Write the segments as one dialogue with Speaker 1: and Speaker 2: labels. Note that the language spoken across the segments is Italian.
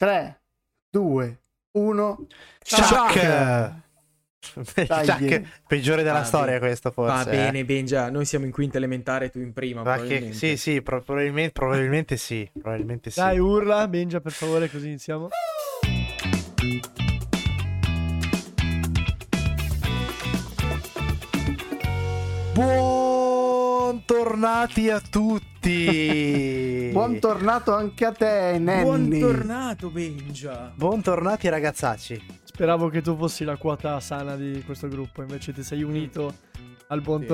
Speaker 1: 3, 2, 1.
Speaker 2: Chuck! Chuck, peggiore della
Speaker 3: Va
Speaker 2: storia
Speaker 3: bene.
Speaker 2: questo forse.
Speaker 3: Va
Speaker 2: eh.
Speaker 3: bene, Benja, noi siamo in quinta elementare, tu in prima.
Speaker 2: Ma che,
Speaker 3: probabilmente.
Speaker 2: sì, sì, pro- probabilmente, probabilmente sì. Probabilmente sì.
Speaker 4: Dai, urla, Benja, per favore, così iniziamo.
Speaker 2: Buontornati a tutti.
Speaker 1: Buon tornato anche a te, Nanny.
Speaker 3: Buontornato, Benja.
Speaker 2: Buontornati ragazzacci.
Speaker 4: Speravo che tu fossi la quota sana di questo gruppo, invece ti sei unito al buon
Speaker 3: Sì.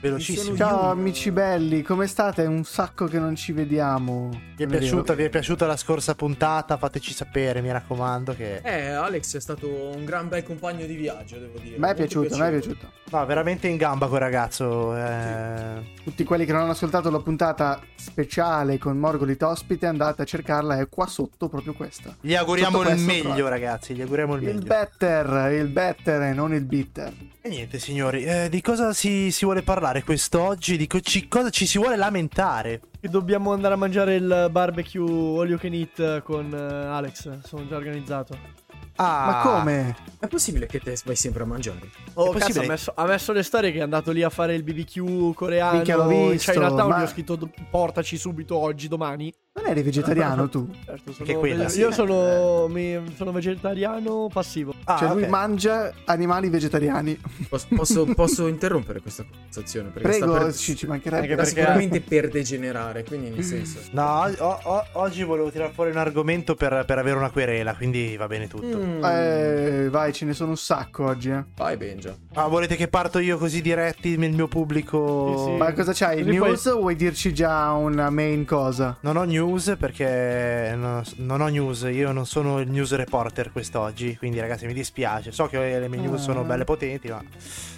Speaker 2: Velocissimo.
Speaker 3: Mi
Speaker 1: Ciao amici belli, come state? È un sacco che non ci vediamo.
Speaker 2: Vi è, piaciuta, vi è piaciuta la scorsa puntata? Fateci sapere, mi raccomando. Che...
Speaker 3: Eh, Alex è stato un gran bel compagno di viaggio, devo dire.
Speaker 1: Me è piaciuto, me è piaciuto.
Speaker 2: No, veramente in gamba quel ragazzo. eh.
Speaker 1: Tutti quelli che non hanno ascoltato la puntata speciale con Morgolit ospite, andate a cercarla, è qua sotto proprio questa.
Speaker 2: Gli auguriamo
Speaker 1: Sotto
Speaker 2: il
Speaker 1: questo
Speaker 2: meglio,
Speaker 1: trovate.
Speaker 2: ragazzi. Gli auguriamo il
Speaker 1: Il
Speaker 2: meglio.
Speaker 1: better, il better e non il bitter.
Speaker 2: E niente, signori, eh, di cosa si, si vuole parlare quest'oggi? Di co- ci- cosa ci si vuole lamentare?
Speaker 4: Dobbiamo andare a mangiare il barbecue all you can eat con eh, Alex. Sono già organizzato.
Speaker 2: Ah,
Speaker 1: Ma come?
Speaker 3: È possibile che te vai sempre a mangiare?
Speaker 4: Oh, cazzo, ha messo, ha messo le storie che è andato lì a fare il BBQ coreano.
Speaker 1: Minchia, l'ho visto,
Speaker 4: Cioè, in realtà
Speaker 1: ma-
Speaker 4: gli ho scritto "Do- portaci subito oggi, domani.
Speaker 1: Non eri vegetariano tu?
Speaker 4: Certo, sono
Speaker 2: Che quella,
Speaker 4: vege-
Speaker 2: sì.
Speaker 4: Io sono, mi- sono vegetariano passivo.
Speaker 2: Ah,
Speaker 1: cioè lui
Speaker 2: ok.
Speaker 1: mangia animali vegetariani.
Speaker 3: Posso, posso- posso interrompere questa conversazione? Perché
Speaker 1: Prego,
Speaker 3: sta, per,
Speaker 1: ci, ci
Speaker 4: Anche
Speaker 1: mancherebbe.
Speaker 3: sta
Speaker 4: perché-
Speaker 3: sicuramente per degenerare, quindi nel senso...
Speaker 2: No, o- o- oggi volevo tirare fuori un argomento per, per avere una querela, quindi va bene tutto.
Speaker 3: Mm.
Speaker 1: Eh, vai, ce ne sono un sacco oggi, eh.
Speaker 3: Vai, Benja.
Speaker 2: Ah, volete che parto io così diretti nel mio pubblico?
Speaker 4: Sì, sì.
Speaker 1: Ma cosa c'hai?
Speaker 4: Così
Speaker 1: News o vuoi dirci già una main cosa?
Speaker 2: Non ho news perché non, non ho news, io non sono il news reporter quest'oggi, quindi ragazzi mi dispiace. So che le mie news
Speaker 1: Ah.
Speaker 2: sono belle potenti, ma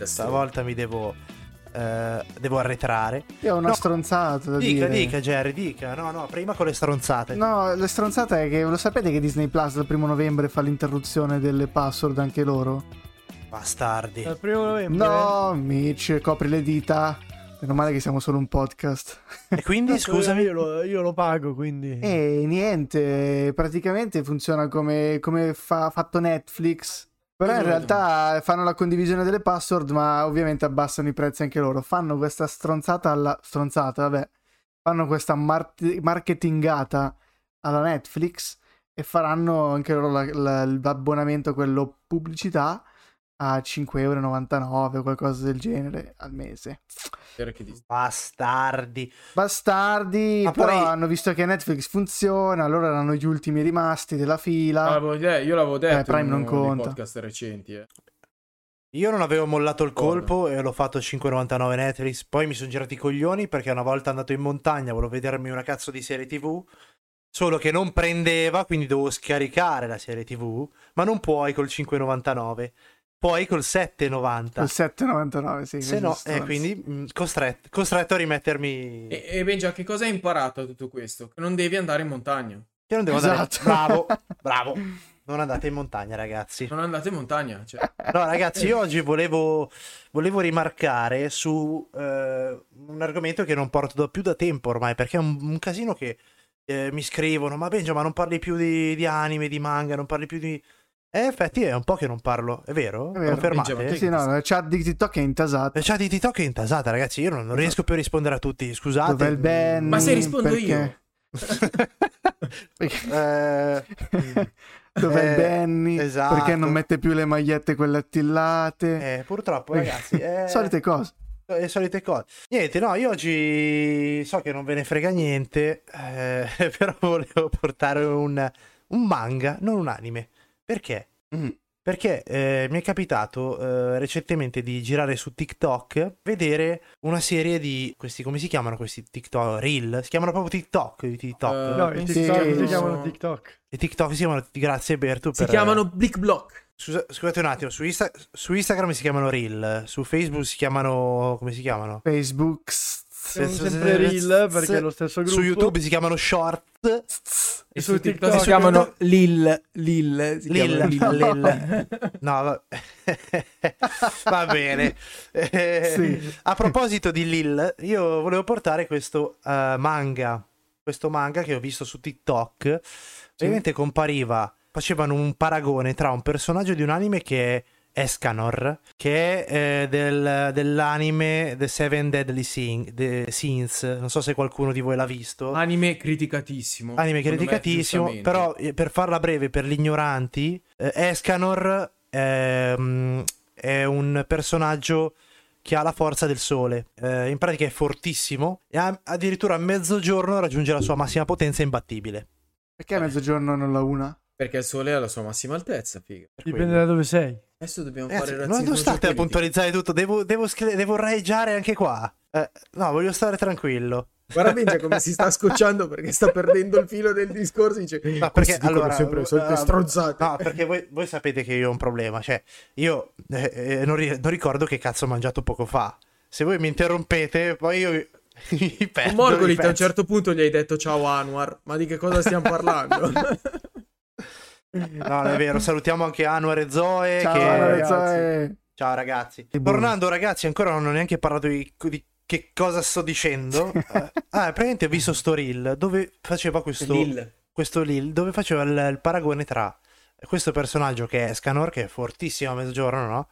Speaker 2: stavolta mi devo, eh, devo arretrare.
Speaker 1: Io ho una
Speaker 2: No.
Speaker 1: stronzata da
Speaker 2: Dica,
Speaker 1: dire.
Speaker 2: dica Jerry, dica. No, no, prima con le stronzate.
Speaker 1: No, la stronzata è che lo sapete che Disney Plus dal primo novembre fa l'interruzione delle password anche loro?
Speaker 2: Bastardi.
Speaker 4: Dal primo novembre.
Speaker 1: No, Mitch, copri le dita. Meno male che siamo solo un podcast.
Speaker 2: E quindi, scusami,
Speaker 4: Io lo, io lo pago, quindi.
Speaker 1: E niente, praticamente funziona come, come fa fatto Netflix. Però in
Speaker 3: Esatto.
Speaker 1: realtà fanno la condivisione delle password, ma ovviamente abbassano i prezzi anche loro. Fanno questa stronzata alla stronzata, vabbè. Fanno questa marti- marketingata alla Netflix e faranno anche loro la- la- l'abbonamento, quello pubblicità, a 5,99€ o qualcosa del genere al mese.
Speaker 2: Bastardi.
Speaker 1: Bastardi,
Speaker 2: Ma
Speaker 1: però
Speaker 2: poi-
Speaker 1: hanno visto che Netflix funziona, allora erano gli ultimi rimasti della fila.
Speaker 3: Ah, io l'avevo detto
Speaker 1: Eh, Prime
Speaker 3: in
Speaker 1: non conta.
Speaker 3: podcast recenti. Eh.
Speaker 2: Io non avevo mollato il colpo e l'ho fatto a 5,99 Netflix. Poi mi sono girati i coglioni perché una volta andato in montagna volevo vedermi una cazzo di serie TV. Solo che non prendeva, quindi dovevo scaricare la serie TV. Ma non puoi col 5,99. Puoi col 7,90.
Speaker 1: Il 7,99, sì.
Speaker 2: Se no, eh, quindi costretto, costretto a rimettermi.
Speaker 3: E, e Benja, che cosa hai imparato da tutto questo? Che non devi andare in montagna.
Speaker 2: Io non devo
Speaker 1: Esatto.
Speaker 2: andare. Bravo, bravo. Non andate in montagna, ragazzi.
Speaker 3: Non andate in montagna. Cioè,
Speaker 2: No, ragazzi, io oggi volevo, volevo rimarcare su eh, un argomento che non porto da- più da tempo ormai, perché è un, un casino che eh, mi scrivono, ma Benja, ma non parli più di, di anime, di manga, non parli più di... Eh, infatti è un po' che non parlo, è vero?
Speaker 1: È vero.
Speaker 2: Confermate?
Speaker 3: Ma
Speaker 1: Sì, no, la chat di TikTok è intasata.
Speaker 2: La chat di TikTok è intasata, ragazzi, io non, non riesco più a rispondere a tutti, scusate.
Speaker 1: Dov'è il Ben?
Speaker 3: Ma se rispondo
Speaker 1: Perché-
Speaker 2: Eh,
Speaker 1: Dov'è il
Speaker 2: Eh,
Speaker 1: Benny?
Speaker 2: esatto.
Speaker 1: Perché non mette più le magliette quelle attillate?
Speaker 2: eh, purtroppo, ragazzi... eh,
Speaker 1: Solite cose.
Speaker 2: le solite cose. Niente, no, io oggi so che non ve ne frega niente, eh, però volevo portare un, un manga, non un anime. Perché?
Speaker 1: Mm.
Speaker 2: Perché eh, mi è capitato eh, recentemente di girare su TikTok, vedere una serie di questi, come si chiamano questi TikTok? Reel? Si chiamano proprio TikTok? i TikTok.
Speaker 3: Eh,
Speaker 4: No, i TikTok
Speaker 1: sì,
Speaker 4: si
Speaker 1: sì.
Speaker 4: chiamano TikTok.
Speaker 2: I TikTok si chiamano, grazie Bertu
Speaker 3: si
Speaker 2: per...
Speaker 3: chiamano Blick Block.
Speaker 2: Scusa- scusate un attimo, su, Insta- su Instagram si chiamano Reel, su Facebook si chiamano, come si chiamano?
Speaker 1: Facebook.
Speaker 4: Sono sempre Reel perché è lo stesso gruppo.
Speaker 2: Su YouTube si chiamano Short.
Speaker 3: E
Speaker 4: su
Speaker 3: su TikTok
Speaker 4: TikTok
Speaker 3: si chiamano Lil. Lil. Si
Speaker 2: Lil,
Speaker 3: chiamano
Speaker 2: Lil. No, va, va bene. Eh,
Speaker 1: Sì.
Speaker 2: A proposito di Lil, io volevo portare questo eh, manga. Questo manga che ho visto su TikTok. praticamente compariva, facevano un paragone tra un personaggio di un anime che è Escanor, che è eh, del- dell'anime The Seven Deadly Sin- The Sins. Non so se qualcuno di voi l'ha visto.
Speaker 3: Anime criticatissimo.
Speaker 2: Anime
Speaker 3: me,
Speaker 2: criticatissimo,
Speaker 3: giustamente.
Speaker 2: però eh, per farla breve per gli ignoranti, eh, Escanor ehm, è un personaggio che ha la forza del sole. Eh, in pratica è fortissimo e a- addirittura a mezzogiorno raggiunge la sua massima potenza imbattibile.
Speaker 1: Perché a mezzogiorno non la una?
Speaker 3: Perché il sole è alla sua massima altezza, figa.
Speaker 4: Dipende
Speaker 2: quello.
Speaker 4: da dove sei.
Speaker 3: Adesso dobbiamo
Speaker 2: Ragazzi,
Speaker 3: fare
Speaker 2: non
Speaker 3: razzismo
Speaker 2: non state a puntualizzare tutto, devo, devo, scri- devo raeggiare anche qua. Eh, no, voglio stare tranquillo.
Speaker 3: Guarda Benja come si sta scocciando perché sta perdendo il filo del discorso. Dice,
Speaker 2: No,
Speaker 3: "Questi
Speaker 2: perché allora,
Speaker 3: sempre le solite stronzate.
Speaker 2: No, perché voi, voi sapete che io ho un problema. Cioè, io eh, eh, non, ri- non ricordo che cazzo ho mangiato poco fa. Se voi mi interrompete, poi io mi perdo.
Speaker 3: Morgolit a un certo punto gli hai detto ciao Anwar, ma di che cosa stiamo parlando?
Speaker 2: No, non è vero. Salutiamo anche Anwar e Zoe.
Speaker 1: Ciao,
Speaker 2: che-
Speaker 3: ragazzi.
Speaker 1: eh.
Speaker 2: Ciao ragazzi. Tornando, ragazzi, ancora non ho neanche parlato di, di che cosa sto dicendo. Eh, ah, praticamente ho visto sto reel dove faceva questo.
Speaker 3: Lil.
Speaker 2: questo Lil dove faceva il, il paragone tra questo personaggio che è Scanor, che è fortissimo a mezzogiorno, no?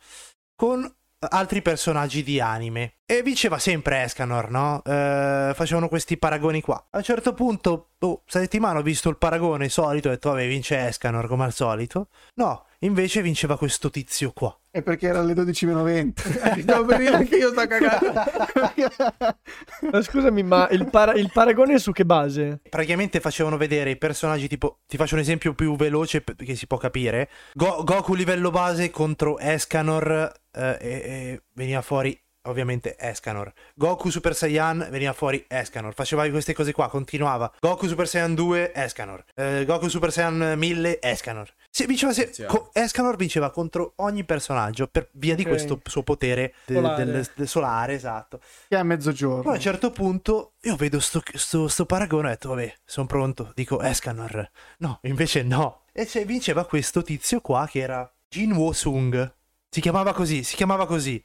Speaker 2: Con altri personaggi di anime. E vinceva sempre Escanor, no? Eh, facevano questi paragoni qua. A un certo punto, oh, settimana ho visto il paragone solito e ho detto, vabbè, vince Escanor come al solito. No, invece vinceva questo tizio qua.
Speaker 1: È perché era alle 12 meno 20.
Speaker 3: Stavo per dire anche io sta cagando.
Speaker 4: Ma scusami, ma il, para- il paragone è su che base?
Speaker 2: Praticamente facevano vedere i personaggi tipo, ti faccio un esempio più veloce che si può capire. Go- Goku livello base contro Escanor eh, e, e veniva fuori ovviamente Escanor. Goku Super Saiyan veniva fuori Escanor. Faceva queste cose qua, continuava. Goku Super Saiyan 2 Escanor. Eh, Goku Super Saiyan 1000 Escanor. Se, vinceva se- co- Escanor vinceva contro ogni personaggio per via di
Speaker 4: Ok.
Speaker 2: questo suo potere de-
Speaker 4: Solare.
Speaker 2: del- del solare, esatto.
Speaker 1: Che è a mezzogiorno.
Speaker 2: Poi a un certo punto io vedo sto, sto, sto paragone e ho detto, vabbè, sono pronto. Dico Escanor. No, invece no. E c'è, vinceva questo tizio qua che era Jin Wo Sung. Si chiamava così, si chiamava così.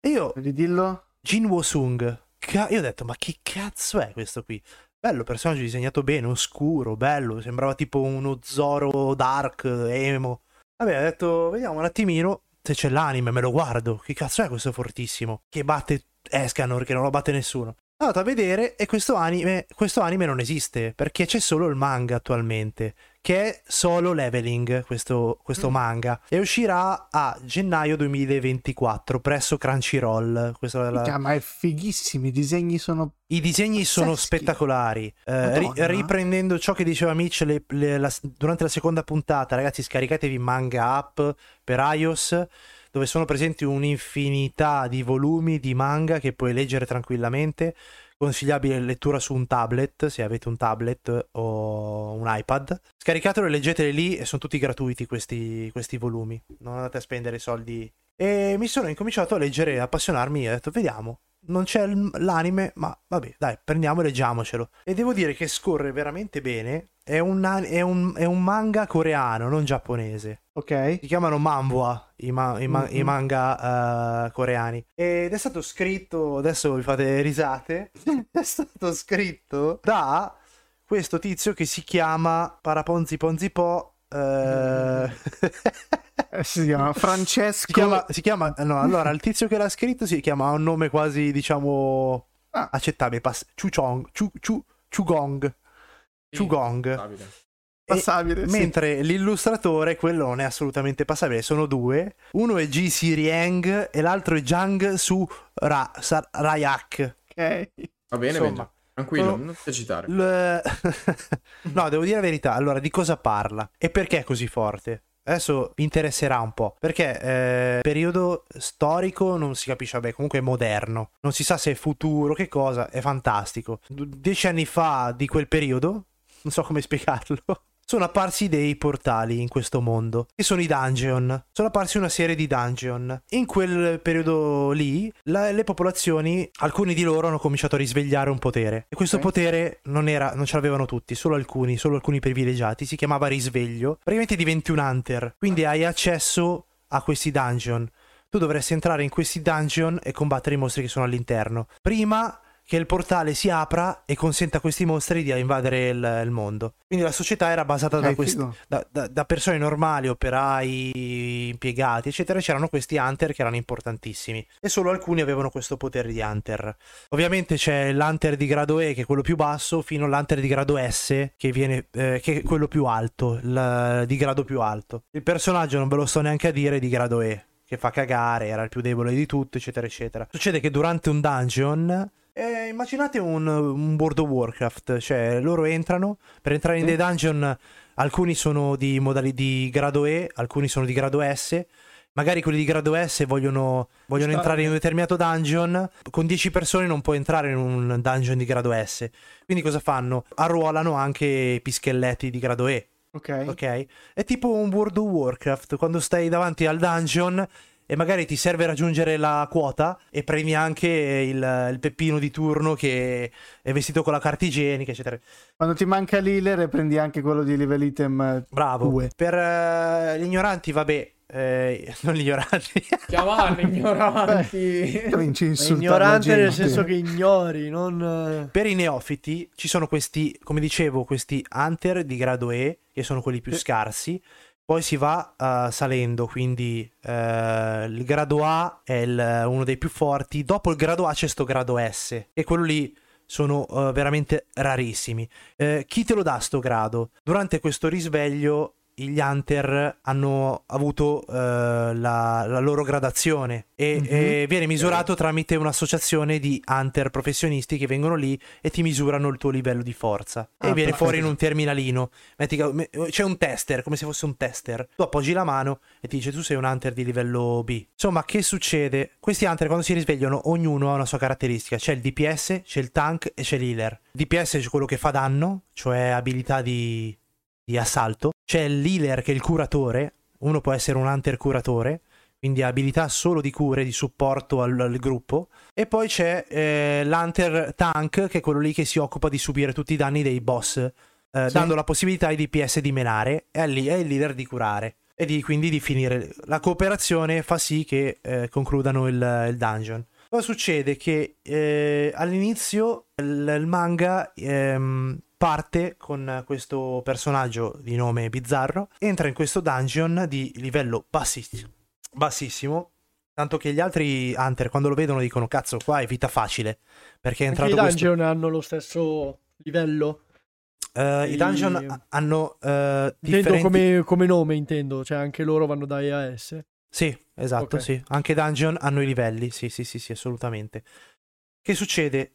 Speaker 2: E io,
Speaker 1: Ridillo?
Speaker 2: Jin Wo Sung, ca- io ho detto, ma che cazzo è questo qui? Bello personaggio disegnato bene, oscuro, bello, sembrava tipo uno Zoro dark, emo. Vabbè, ho detto, vediamo un attimino se c'è l'anime, me lo guardo. Che cazzo è questo fortissimo? Che batte Escanor, che non lo batte nessuno. Sono andato a vedere e questo anime, questo anime non esiste, perché c'è solo il manga attualmente, che è solo leveling, questo, questo
Speaker 3: Mm.
Speaker 2: manga. E uscirà a gennaio 2024 presso Crunchyroll. Questa è la-
Speaker 1: ma è fighissimo. I disegni sono.
Speaker 2: i disegni sono
Speaker 1: Pazzeschi.
Speaker 2: spettacolari. Eh, ri- riprendendo ciò che diceva Mitch le- le- la- durante la seconda puntata, ragazzi, scaricatevi Manga App per iOS, dove sono presenti un'infinità di volumi di manga che puoi leggere tranquillamente. Consigliabile lettura su un tablet, se avete un tablet o un iPad. Scaricatelo e leggeteli lì e sono tutti gratuiti questi, questi volumi. Non andate a spendere soldi. E mi sono incominciato a leggere e appassionarmi e ho detto, vediamo. Non c'è l'anime, ma vabbè, dai, prendiamo e leggiamocelo. E devo dire che scorre veramente bene. È un, è un- è un manga coreano, non giapponese.
Speaker 1: Ok.
Speaker 2: Si chiamano manhwa i, ma- i ma- i
Speaker 1: Mhm.
Speaker 2: manga eh, coreani. Ed è stato scritto, adesso vi fate risate, è stato scritto da questo tizio che si chiama Paraponzi Ponzi Eh,
Speaker 1: Eh, si chiama Francesco.
Speaker 2: si chiama, si chiama- no, allora il tizio che l'ha scritto si chiama ha un nome quasi diciamo
Speaker 1: Ah.
Speaker 2: accettabile, pass- Chu Chong, Chu, Chu, Chugong, Chugong.
Speaker 3: Stabile.
Speaker 1: Passabile. sì.
Speaker 2: Mentre l'illustratore, quello non è assolutamente passabile, sono due. Uno è Ji Sirieng e l'altro è Jang Su Ra, Sa- Rayak.
Speaker 1: Ok.
Speaker 3: Va bene,
Speaker 2: Insomma.
Speaker 3: Tranquillo, non ti agitare.
Speaker 2: L- no, devo dire la verità. Allora, di cosa parla? E perché è così forte? Adesso vi interesserà un po'. Perché eh, periodo storico non si capisce, vabbè, comunque è moderno. Non si sa se è futuro, che cosa, è fantastico. Dieci anni fa di quel periodo, non so come spiegarlo. Sono apparsi dei portali in questo mondo, che sono i dungeon. Sono apparsi una serie di dungeon. In quel periodo lì, la- le popolazioni, alcuni di loro hanno cominciato a risvegliare un potere. E questo
Speaker 1: Ok.
Speaker 2: potere non, era, non ce l'avevano tutti, solo alcuni, solo alcuni privilegiati. Si chiamava risveglio. Praticamente diventi un hunter, quindi hai accesso a questi dungeon. Tu dovresti entrare in questi dungeon e combattere i mostri che sono all'interno. Prima che il portale si apra e consenta a questi mostri di invadere il, il mondo. Quindi la società era basata da,
Speaker 1: Eh,
Speaker 2: questi, da, da- da persone normali, operai, impiegati, eccetera. C'erano questi hunter che erano importantissimi e solo alcuni avevano questo potere di hunter. Ovviamente c'è l'hunter di grado E che è quello più basso, fino all'hunter di grado S che, viene, eh, che è quello più alto, il- di grado più alto. Il personaggio non ve lo sto neanche a dire è di grado E, che fa cagare, era il più debole di tutto, eccetera, eccetera. Succede che durante un dungeon... eh, immaginate un, un World of Warcraft, cioè loro entrano, per entrare in
Speaker 1: Sì.
Speaker 2: dei dungeon alcuni sono di, modali- di grado E, alcuni sono di grado S, magari quelli di grado S vogliono, vogliono entrare in un determinato dungeon, con 10 persone non puoi entrare in un dungeon di grado S, quindi cosa fanno? Arruolano anche i pischelletti di grado E,
Speaker 1: Ok.
Speaker 2: ok? È tipo un World of Warcraft, quando stai davanti al dungeon e magari ti serve raggiungere la quota e premi anche il, il peppino di turno che è vestito con la carta igienica, eccetera.
Speaker 1: Quando ti manca l'healer prendi anche quello di level item. eh,
Speaker 2: Bravo.
Speaker 1: Due.
Speaker 2: Per eh, gli ignoranti, vabbè, eh, non gli ignoranti.
Speaker 3: Chiamano ignoranti.
Speaker 1: Insultare
Speaker 4: Ignorante nel senso che ignori, non...
Speaker 2: per i neofiti ci sono questi, come dicevo, questi hunter di grado E, che sono quelli più scarsi. Poi si va eh, salendo, quindi eh, il grado A è il- uno dei più forti. Dopo il grado A c'è sto grado S, e quello lì sono eh, veramente rarissimi. Eh, chi te lo dà sto grado? Durante questo risveglio gli hunter hanno avuto eh, la, la loro gradazione e,
Speaker 1: Mhm.
Speaker 2: e viene misurato tramite un'associazione di hunter professionisti che vengono lì e ti misurano il tuo livello di forza e
Speaker 1: Ah,
Speaker 2: viene
Speaker 1: perfetto.
Speaker 2: fuori in un terminalino. C'è un tester come se fosse un tester. Tu appoggi la mano e ti dice tu sei un hunter di livello B. Insomma che succede? Questi hunter quando si risvegliano ognuno ha una sua caratteristica. C'è il DPS c'è il tank e c'è l'healer. DPS è quello che fa danno cioè abilità di di assalto. C'è l'healer che è il curatore, uno può essere un hunter curatore, quindi ha abilità solo di cure, di supporto al, al gruppo. E poi c'è eh, l'hunter tank, che è quello lì che si occupa di subire tutti i danni dei boss, eh,
Speaker 1: Sì.
Speaker 2: dando la possibilità ai DPS di menare e lì è il leader di curare. E di, quindi di finire. La cooperazione fa sì che eh, concludano il, il dungeon. Cosa succede? Che eh, all'inizio il, il manga ehm, parte con questo personaggio di nome bizzarro, entra in questo dungeon di livello bassissimo, bassissimo tanto che gli altri hunter quando lo vedono dicono cazzo qua è vita facile, perché è
Speaker 4: Anche
Speaker 2: entrato
Speaker 4: i
Speaker 2: questo...
Speaker 4: dungeon hanno lo stesso livello.
Speaker 2: Eh, I
Speaker 4: i-
Speaker 2: dungeon ha- hanno
Speaker 4: Intendo
Speaker 2: differenti...
Speaker 4: come, come nome, intendo. Cioè anche loro vanno da E a S.
Speaker 2: Sì, esatto,
Speaker 4: Ok.
Speaker 2: sì. Anche i dungeon hanno i livelli, sì, sì, sì, sì, assolutamente. Che succede?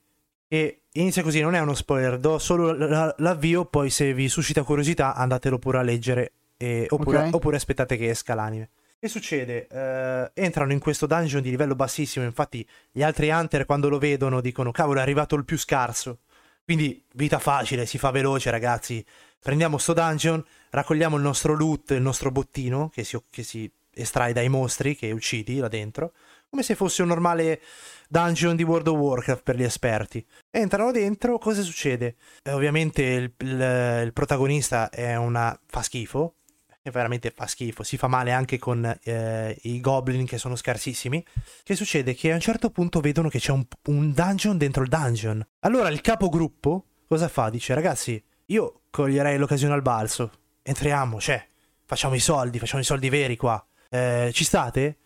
Speaker 2: Che inizia così, non è uno spoiler, do solo l'avvio, poi se vi suscita curiosità andatelo pure a leggere, e- oppure,
Speaker 1: Ok.
Speaker 2: oppure aspettate che esca l'anime. Che succede? Eh, entrano in questo dungeon di livello bassissimo, infatti gli altri hunter quando lo vedono dicono cavolo è arrivato il più scarso. Quindi vita facile, si fa veloce ragazzi. Prendiamo sto dungeon, raccogliamo il nostro loot, il nostro bottino che si, che si estrae dai mostri che uccidi là dentro, come se fosse un normale dungeon di World of Warcraft per gli esperti. Entrano dentro, cosa succede? Eh, ovviamente il, il- il protagonista è una... fa schifo, e veramente fa schifo, si fa male anche con eh, i goblin che sono scarsissimi. Che succede? Che a un certo punto vedono che c'è un, un dungeon dentro il dungeon. Allora il capogruppo cosa fa? Dice ragazzi, io coglierei l'occasione al balzo, entriamo, cioè, facciamo i soldi, facciamo i soldi veri qua. Eh, ci state?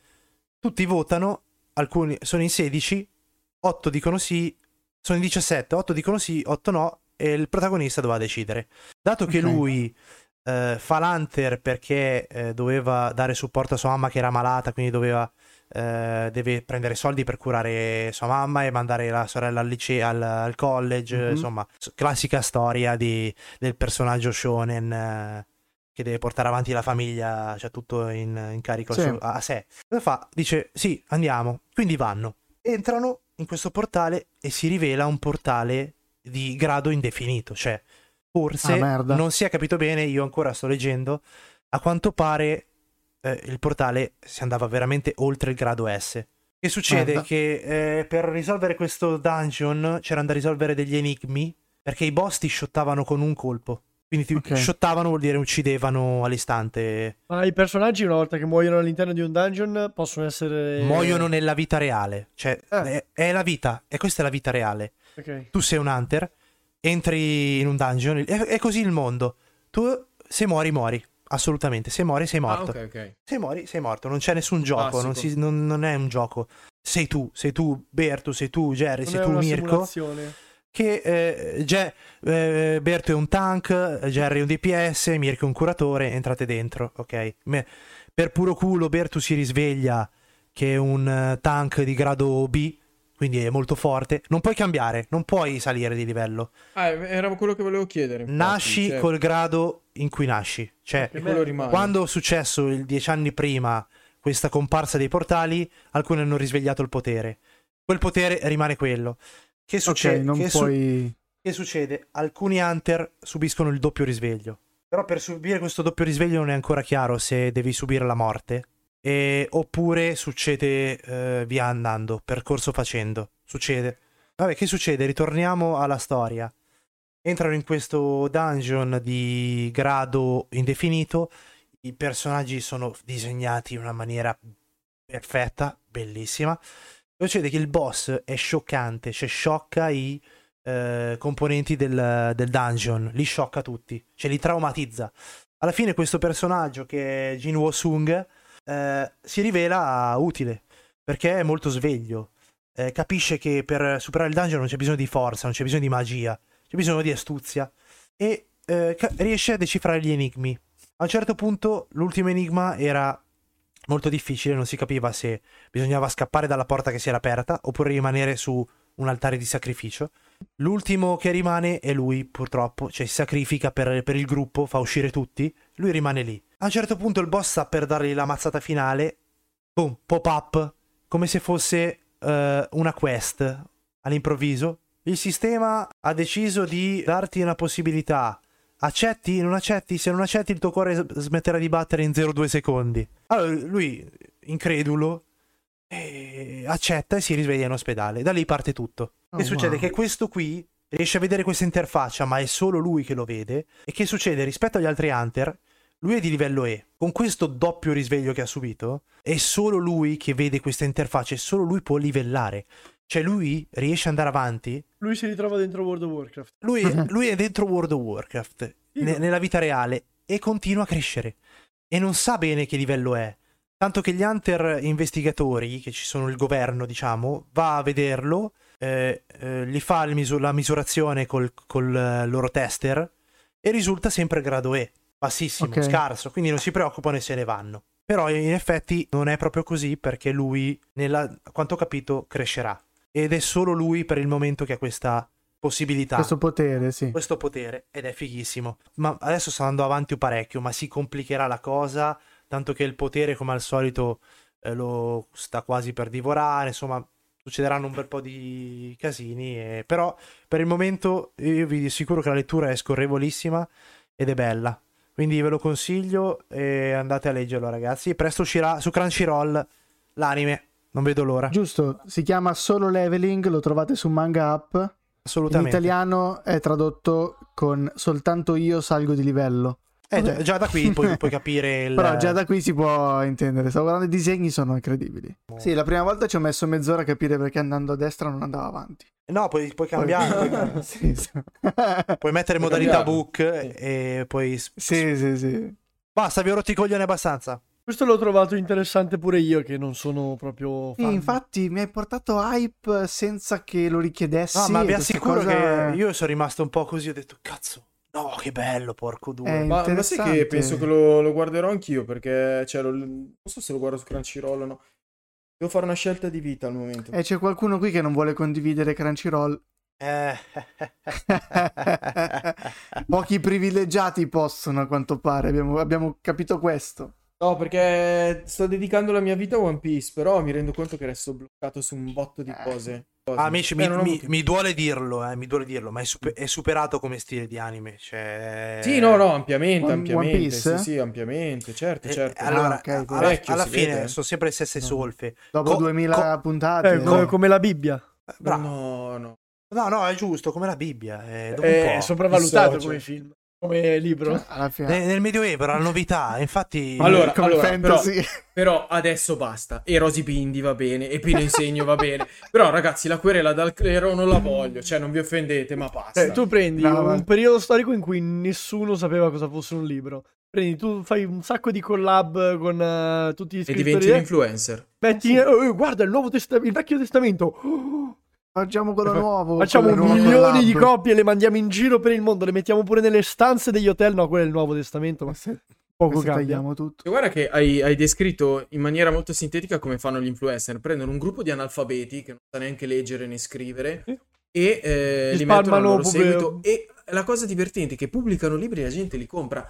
Speaker 2: Tutti votano, alcuni sono in 16, 8 dicono sì, sono in 17, 8 dicono sì, 8 no, e il protagonista doveva decidere. Dato che
Speaker 1: Ok.
Speaker 2: lui eh, fa l'hunter perché eh, doveva dare supporto a sua mamma che era malata, quindi doveva eh, deve prendere soldi per curare sua mamma e mandare la sorella al liceo, al, al college,
Speaker 1: Mhm.
Speaker 2: insomma, classica storia di- del personaggio shonen eh, che deve portare avanti la famiglia, cioè tutto in, in carico
Speaker 1: Sì.
Speaker 2: su- a, a sé. Cosa fa? Dice sì, andiamo. Quindi vanno. Entrano in questo portale e si rivela un portale di grado indefinito, cioè forse
Speaker 1: Ah,
Speaker 2: non si è capito bene, io ancora sto leggendo, a quanto pare eh, il portale si andava veramente oltre il grado S. Che succede?
Speaker 1: Merda.
Speaker 2: Che eh, per risolvere questo dungeon c'erano da risolvere degli enigmi, perché i boss ti shottavano con un colpo. Quindi ti
Speaker 1: Ok.
Speaker 2: shottavano vuol dire uccidevano all'istante.
Speaker 4: Ma i personaggi, una volta che muoiono all'interno di un dungeon, possono essere.
Speaker 2: Muoiono nella vita reale. Cioè,
Speaker 4: Eh.
Speaker 2: è, è la vita, e questa è la vita reale.
Speaker 4: Ok.
Speaker 2: Tu sei un hunter, entri in un dungeon, è, è così il mondo. Tu se muori, muori. Assolutamente, se muori sei
Speaker 3: Ah,
Speaker 2: morto.
Speaker 3: ok, ok.
Speaker 2: Se muori sei morto, non c'è nessun gioco, non, si- non- non è un gioco. Sei tu, sei tu Bertu, sei tu Jerry,
Speaker 4: Non
Speaker 2: sei
Speaker 4: è
Speaker 2: tu
Speaker 4: una
Speaker 2: Mirko.
Speaker 4: simulazione.
Speaker 2: Che eh, Ge- eh, Berto è un tank, Jerry è un DPS, Mirko è un curatore, entrate dentro, ok? Me- per puro culo Bertu si risveglia che è un eh, tank di grado B, quindi è molto forte. Non puoi cambiare, non puoi salire di livello.
Speaker 3: Ah, era quello che volevo chiedere. infatti,
Speaker 2: Nasci
Speaker 3: cioè,
Speaker 2: col grado in cui nasci. Cioè, quando è successo il dieci anni prima questa comparsa dei portali, alcuni hanno risvegliato il potere. Quel potere rimane quello. Che succede?
Speaker 1: non
Speaker 2: che, su-
Speaker 1: puoi...
Speaker 2: che succede? Alcuni hunter subiscono il doppio risveglio. Però per subire questo doppio risveglio non è ancora chiaro se devi subire la morte. e- oppure succede eh, via andando, percorso facendo. Succede. Vabbè, che succede? Ritorniamo alla storia. Entrano in questo dungeon di grado indefinito. I personaggi sono disegnati in una maniera perfetta, bellissima. Succede che il boss è scioccante, cioè sciocca i eh, componenti del, del dungeon, li sciocca tutti, cioè li traumatizza. Alla fine questo personaggio che è Jin Wo-sung eh, si rivela utile perché è molto sveglio. Eh, capisce che per superare il dungeon non c'è bisogno di forza, non c'è bisogno di magia, c'è bisogno di astuzia e eh, ca- riesce a decifrare gli enigmi. A un certo punto l'ultimo enigma era molto difficile, non si capiva se bisognava scappare dalla porta che si era aperta oppure rimanere su un altare di sacrificio. L'ultimo che rimane è lui, purtroppo, cioè si sacrifica per, per il gruppo, fa uscire tutti, lui rimane lì. A un certo punto il boss sta per dargli la mazzata finale, boom, pop up, come se fosse eh, una quest all'improvviso. Il sistema ha deciso di darti una possibilità. Accetti? Non accetti? Se non accetti il tuo cuore smetterà di battere in 0,2 secondi. Allora lui, incredulo, eh, accetta e si risveglia in ospedale. Da lì parte tutto. Che
Speaker 1: Oh,
Speaker 2: succede?
Speaker 1: wow.
Speaker 2: Che questo qui riesce a vedere questa interfaccia, ma è solo lui che lo vede. E che succede? Rispetto agli altri Hunter, lui è di livello E. Con questo doppio risveglio che ha subito, è solo lui che vede questa interfaccia e solo lui può livellare. Cioè lui riesce ad andare avanti.
Speaker 4: Lui si ritrova dentro World of Warcraft.
Speaker 2: Lui, lui è dentro World of Warcraft, ne- nella vita reale, e continua a crescere. E non sa bene che livello è. Tanto che gli Hunter investigatori, che ci sono il governo, diciamo, va a vederlo, eh, eh, gli fa il misu- la misurazione col, col eh, loro tester e risulta sempre grado E, bassissimo,
Speaker 1: Ok.
Speaker 2: scarso, quindi non si preoccupano e se ne vanno. Però in effetti non è proprio così perché lui, nella, a quanto ho capito, crescerà. Ed è solo lui per il momento che ha questa possibilità
Speaker 1: Questo potere, sì.
Speaker 2: questo potere ed è fighissimo. Ma adesso sto andando avanti parecchio, ma si complicherà la cosa, tanto che il potere, come al solito, eh, lo sta quasi per divorare, insomma, succederanno un bel po' di casini, e- però per il momento io vi assicuro che la lettura è scorrevolissima ed è bella. Quindi ve lo consiglio e andate a leggerlo, ragazzi. Presto uscirà su Crunchyroll l'anime, non vedo l'ora.
Speaker 1: Giusto, si chiama Solo Leveling, lo trovate su Manga App. In
Speaker 2: Assolutamente.
Speaker 1: italiano è tradotto con Soltanto io salgo di livello.
Speaker 2: Eh, già, già da qui puoi, puoi capire il...
Speaker 1: Però già da qui si può intendere. Stavo guardando i disegni, sono incredibili. Sì, la prima volta ci ho messo mezz'ora a capire perché andando a destra non andava avanti.
Speaker 2: No, puoi, puoi cambiare. puoi-
Speaker 1: sì, sì.
Speaker 2: Puoi mettere modalità
Speaker 3: cambiarlo.
Speaker 2: book e poi.
Speaker 1: sì, sì, sì.
Speaker 2: Basta, vi ho rotto i coglioni abbastanza.
Speaker 4: Questo l'ho trovato interessante pure io, che non sono proprio
Speaker 1: Sì, infatti mi hai portato hype senza che lo richiedessi.
Speaker 2: No, ma vi assicuro
Speaker 1: cosa
Speaker 2: che io sono rimasto un po' così. Ho detto, cazzo, no, che bello, porco due.
Speaker 3: Ma, ma sai che penso che lo, lo guarderò anch'io perché cioè, lo- non so se lo guardo su Crunchyroll o no. Devo fare una scelta di vita al momento.
Speaker 1: E c'è qualcuno qui che non vuole condividere Crunchyroll.
Speaker 2: Eh.
Speaker 1: Pochi privilegiati possono, a quanto pare. Abbiamo, abbiamo capito questo.
Speaker 3: No, perché sto dedicando la mia vita a One Piece, però mi rendo conto che resto bloccato su un botto di
Speaker 1: Eh.
Speaker 3: cose. cose.
Speaker 2: Ah, amici,
Speaker 3: Eh,
Speaker 2: mi, mi- mi duole dirlo, eh, mi duole dirlo, ma è, super- è superato come stile di anime. Cioè...
Speaker 3: Sì, no, no, ampiamente,
Speaker 1: One-
Speaker 3: ampiamente.
Speaker 1: One Piece?
Speaker 3: Sì, sì, ampiamente, certo,
Speaker 2: Eh,
Speaker 3: certo.
Speaker 2: allora,
Speaker 1: Ah, ok,
Speaker 2: alla,
Speaker 3: vecchio,
Speaker 2: alla fine
Speaker 3: vede.
Speaker 2: sono sempre le stesse
Speaker 1: No.
Speaker 2: solfe.
Speaker 1: Dopo
Speaker 2: Co-
Speaker 1: 2000 puntate.
Speaker 4: Eh, come,
Speaker 1: eh.
Speaker 4: come la Bibbia.
Speaker 2: Bravo.
Speaker 3: No, no.
Speaker 2: No, no, è giusto, come la Bibbia. eh, dopo un
Speaker 4: È sopravvalutato come film. Come libro.
Speaker 1: Alla fine.
Speaker 2: Nel, nel Medioevo era la novità, infatti...
Speaker 3: Allora, allora,
Speaker 1: fantasy.
Speaker 3: Però adesso basta. E Rosy Bindi va bene, e Pino Insegno va bene. Però ragazzi, la querela dal clero non la voglio. Cioè, non vi offendete, ma basta.
Speaker 4: Cioè, tu prendi
Speaker 1: No,
Speaker 4: un periodo storico in cui nessuno sapeva cosa fosse un libro. Prendi, tu fai un sacco di collab con eh, tutti gli
Speaker 3: E
Speaker 4: scrittori.
Speaker 3: diventi un
Speaker 4: eh,
Speaker 3: influencer.
Speaker 4: metti, eh, guarda il nuovo Testa- il vecchio testamento. Oh,
Speaker 1: Facciamo quello nuovo.
Speaker 4: Facciamo
Speaker 1: quello nuovo
Speaker 4: milioni di copie, le mandiamo in giro per il mondo, le mettiamo pure nelle stanze degli hotel. No, quello è il nuovo testamento, ma
Speaker 1: Se,
Speaker 4: poco cambia.
Speaker 1: tagliamo tutto.
Speaker 3: E guarda che hai, hai descritto in maniera molto sintetica come fanno gli influencer. Prendono un gruppo di analfabeti che non sa neanche leggere né scrivere e eh,
Speaker 4: Li
Speaker 3: mettono al
Speaker 4: spalmano
Speaker 3: loro seguito. E la cosa divertente è che pubblicano libri e la gente li compra.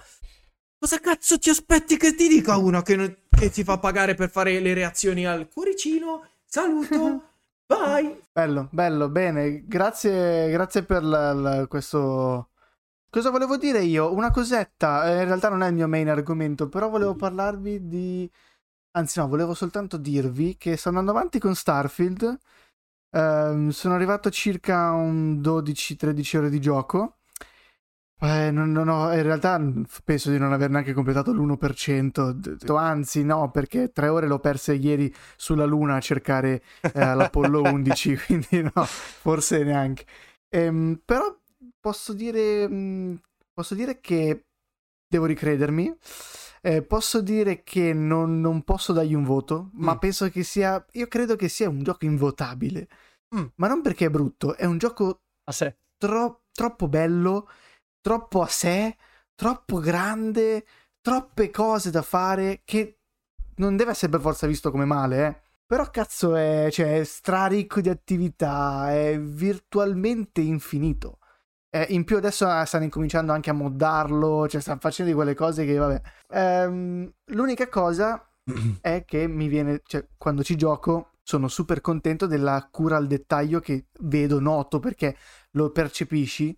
Speaker 3: Cosa cazzo ti aspetti che ti dica uno che, non- che ti fa pagare per fare le reazioni al cuoricino? Saluto, vai!
Speaker 1: Bello, bello, bene. Grazie, grazie per la- la- questo. Cosa volevo dire io? Una cosetta. eh, in realtà non è il mio main argomento, però volevo parlarvi di. Anzi, no, volevo soltanto dirvi che sto andando avanti con Starfield. Ehm, sono arrivato a circa un 12-13 ore di gioco. Eh, non, non ho, in realtà mm, penso di non aver neanche completato l'1%. d- d- Anzi, no, perché tre ore l'ho perse ieri sulla Luna a cercare eh, l'Apollo 11, quindi no, forse neanche. Ehm, però posso dire, mh, posso dire che devo ricredermi. Eh, posso dire che non, non posso dargli un voto, ma
Speaker 2: Mm.
Speaker 1: penso che sia. Io credo che sia un gioco invotabile.
Speaker 2: Mm.
Speaker 1: Ma non perché è brutto, è un gioco tro- troppo bello, troppo a sé, troppo grande, troppe cose da fare che non deve essere per forza visto come male, eh. Però cazzo è, cioè, è straricco di attività, è virtualmente infinito. Eh, in più adesso ah, stanno incominciando anche a moddarlo, cioè stanno facendo di quelle cose che vabbè. Ehm, l'unica cosa è che mi viene, cioè, quando ci gioco sono super contento della cura al dettaglio che vedo, noto perché lo percepisci,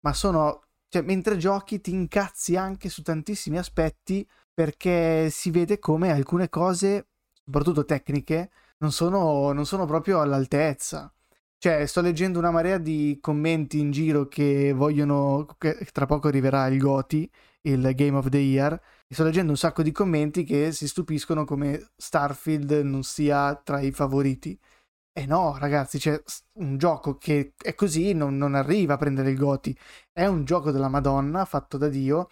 Speaker 1: ma sono, cioè, mentre giochi ti incazzi anche su tantissimi aspetti perché si vede come alcune cose, soprattutto tecniche, non sono, non sono proprio all'altezza. Cioè, sto leggendo una marea di commenti in giro che vogliono, che tra poco arriverà il GOTY, il Game of the Year, e sto leggendo un sacco di commenti che si stupiscono come Starfield non sia tra i favoriti. E no, ragazzi, c'è un gioco che è così, non, non arriva a prendere il GOTY. È un gioco della Madonna, fatto da Dio,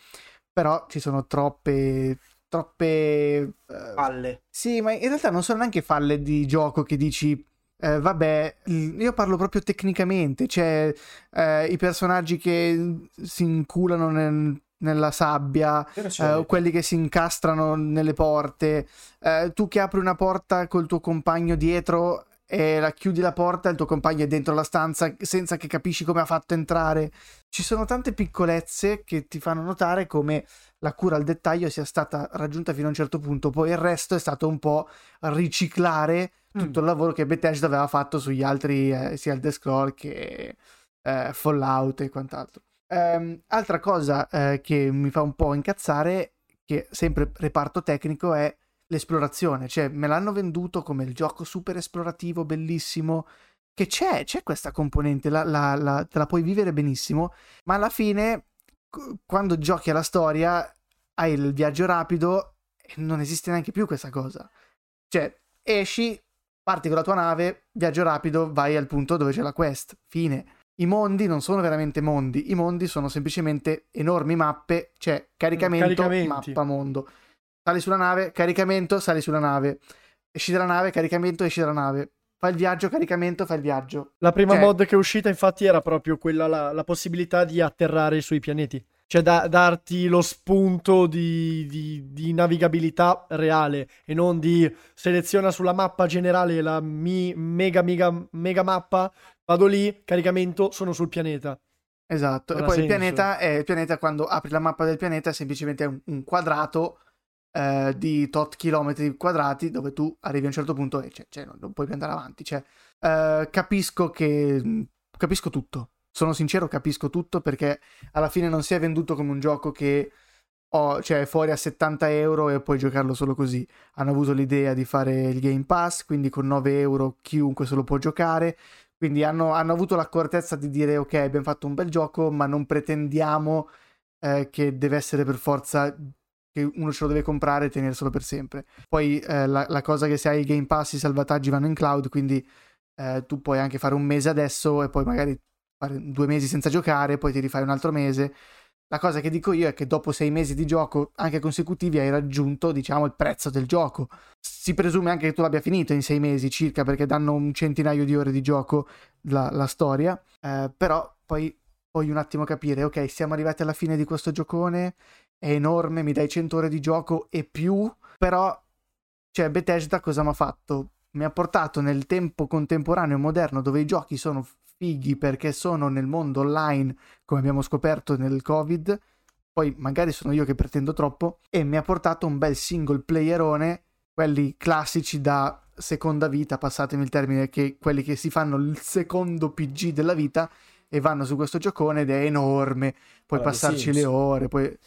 Speaker 1: però ci sono troppe, troppe... eh,
Speaker 2: Palle.
Speaker 1: sì, ma in realtà non sono neanche falle di gioco che dici, eh, vabbè, io parlo proprio tecnicamente, cioè eh, i personaggi che si inculano nel- nella sabbia, eh, quelli che si incastrano nelle porte, eh, tu che apri una porta col tuo compagno dietro e la chiudi la porta, il tuo compagno è dentro la stanza senza che capisci come ha fatto entrare. Ci sono tante piccolezze che ti fanno notare come la cura al dettaglio sia stata raggiunta fino a un certo punto, poi il resto è stato un po' riciclare tutto il lavoro che Bethesda aveva fatto sugli altri, eh, sia il Scroll che eh, Fallout e quant'altro. Ehm, altra cosa eh, che mi fa un po' incazzare, che sempre reparto tecnico, è l'esplorazione. Cioè, me l'hanno venduto come il gioco super esplorativo, bellissimo, che c'è, c'è questa componente, la, la- la- te la puoi vivere benissimo, ma alla fine, quando giochi alla storia, hai il viaggio rapido e non esiste neanche più questa cosa. Cioè, esci, parti con la tua nave, viaggio rapido, vai al punto dove c'è la quest. Fine. I mondi non sono veramente mondi, i mondi sono semplicemente enormi mappe, cioè caricamento, mappa mondo. Sali sulla nave, caricamento, sali sulla nave. Esci dalla nave, caricamento, esci dalla nave. Fai il viaggio, caricamento, fai il viaggio.
Speaker 4: La prima
Speaker 1: Cioè-
Speaker 4: mod che è uscita, infatti, era proprio quella, la, la possibilità di atterrare sui pianeti. Cioè, da- darti lo spunto di, di- di navigabilità reale e non di seleziona sulla mappa generale la mi- mega, mega, mega mappa, vado lì, caricamento, sono sul pianeta.
Speaker 1: Esatto.
Speaker 4: Non
Speaker 1: e poi il pianeta, è, il pianeta, quando apri la mappa del pianeta, è semplicemente un, un quadrato eh, di tot chilometri quadrati dove tu arrivi a un certo punto e cioè, cioè, non, non puoi più andare avanti. Cioè, eh, capisco che. Capisco tutto. Sono sincero, capisco tutto perché alla fine non si è venduto come un gioco che ho, cioè, fuori a 70 euro e puoi giocarlo solo così. Hanno avuto l'idea di fare il Game Pass, quindi con 9 euro chiunque se lo può giocare. Quindi hanno, hanno avuto l'accortezza di dire ok, abbiamo fatto un bel gioco, ma non pretendiamo eh, che deve essere per forza che uno ce lo deve comprare e tenerselo per sempre. Poi eh, la, la, cosa che se hai il Game Pass i salvataggi vanno in cloud, quindi eh, tu puoi anche fare un mese adesso e poi magari fare due mesi senza giocare, poi ti rifai un altro mese. La cosa che dico io è che dopo sei mesi di gioco, anche consecutivi, hai raggiunto, diciamo, il prezzo del gioco. Si presume anche che tu l'abbia finito in sei mesi circa, perché danno un centinaio di ore di gioco la, la storia. Eh, però poi voglio un attimo capire, ok, siamo arrivati alla fine di questo giocone, è enorme, mi dai 100 ore di gioco e più, però, cioè, Bethesda cosa mi ha fatto? Mi ha portato nel tempo contemporaneo moderno dove i giochi sono fighi perché sono nel mondo online, come abbiamo scoperto nel Covid, poi magari sono io che pretendo troppo, e mi ha portato un bel single playerone, quelli classici da seconda vita, passatemi il termine, che quelli che si fanno il secondo PG della vita e vanno su questo giocone ed è enorme, puoi alla passarci le ore, poi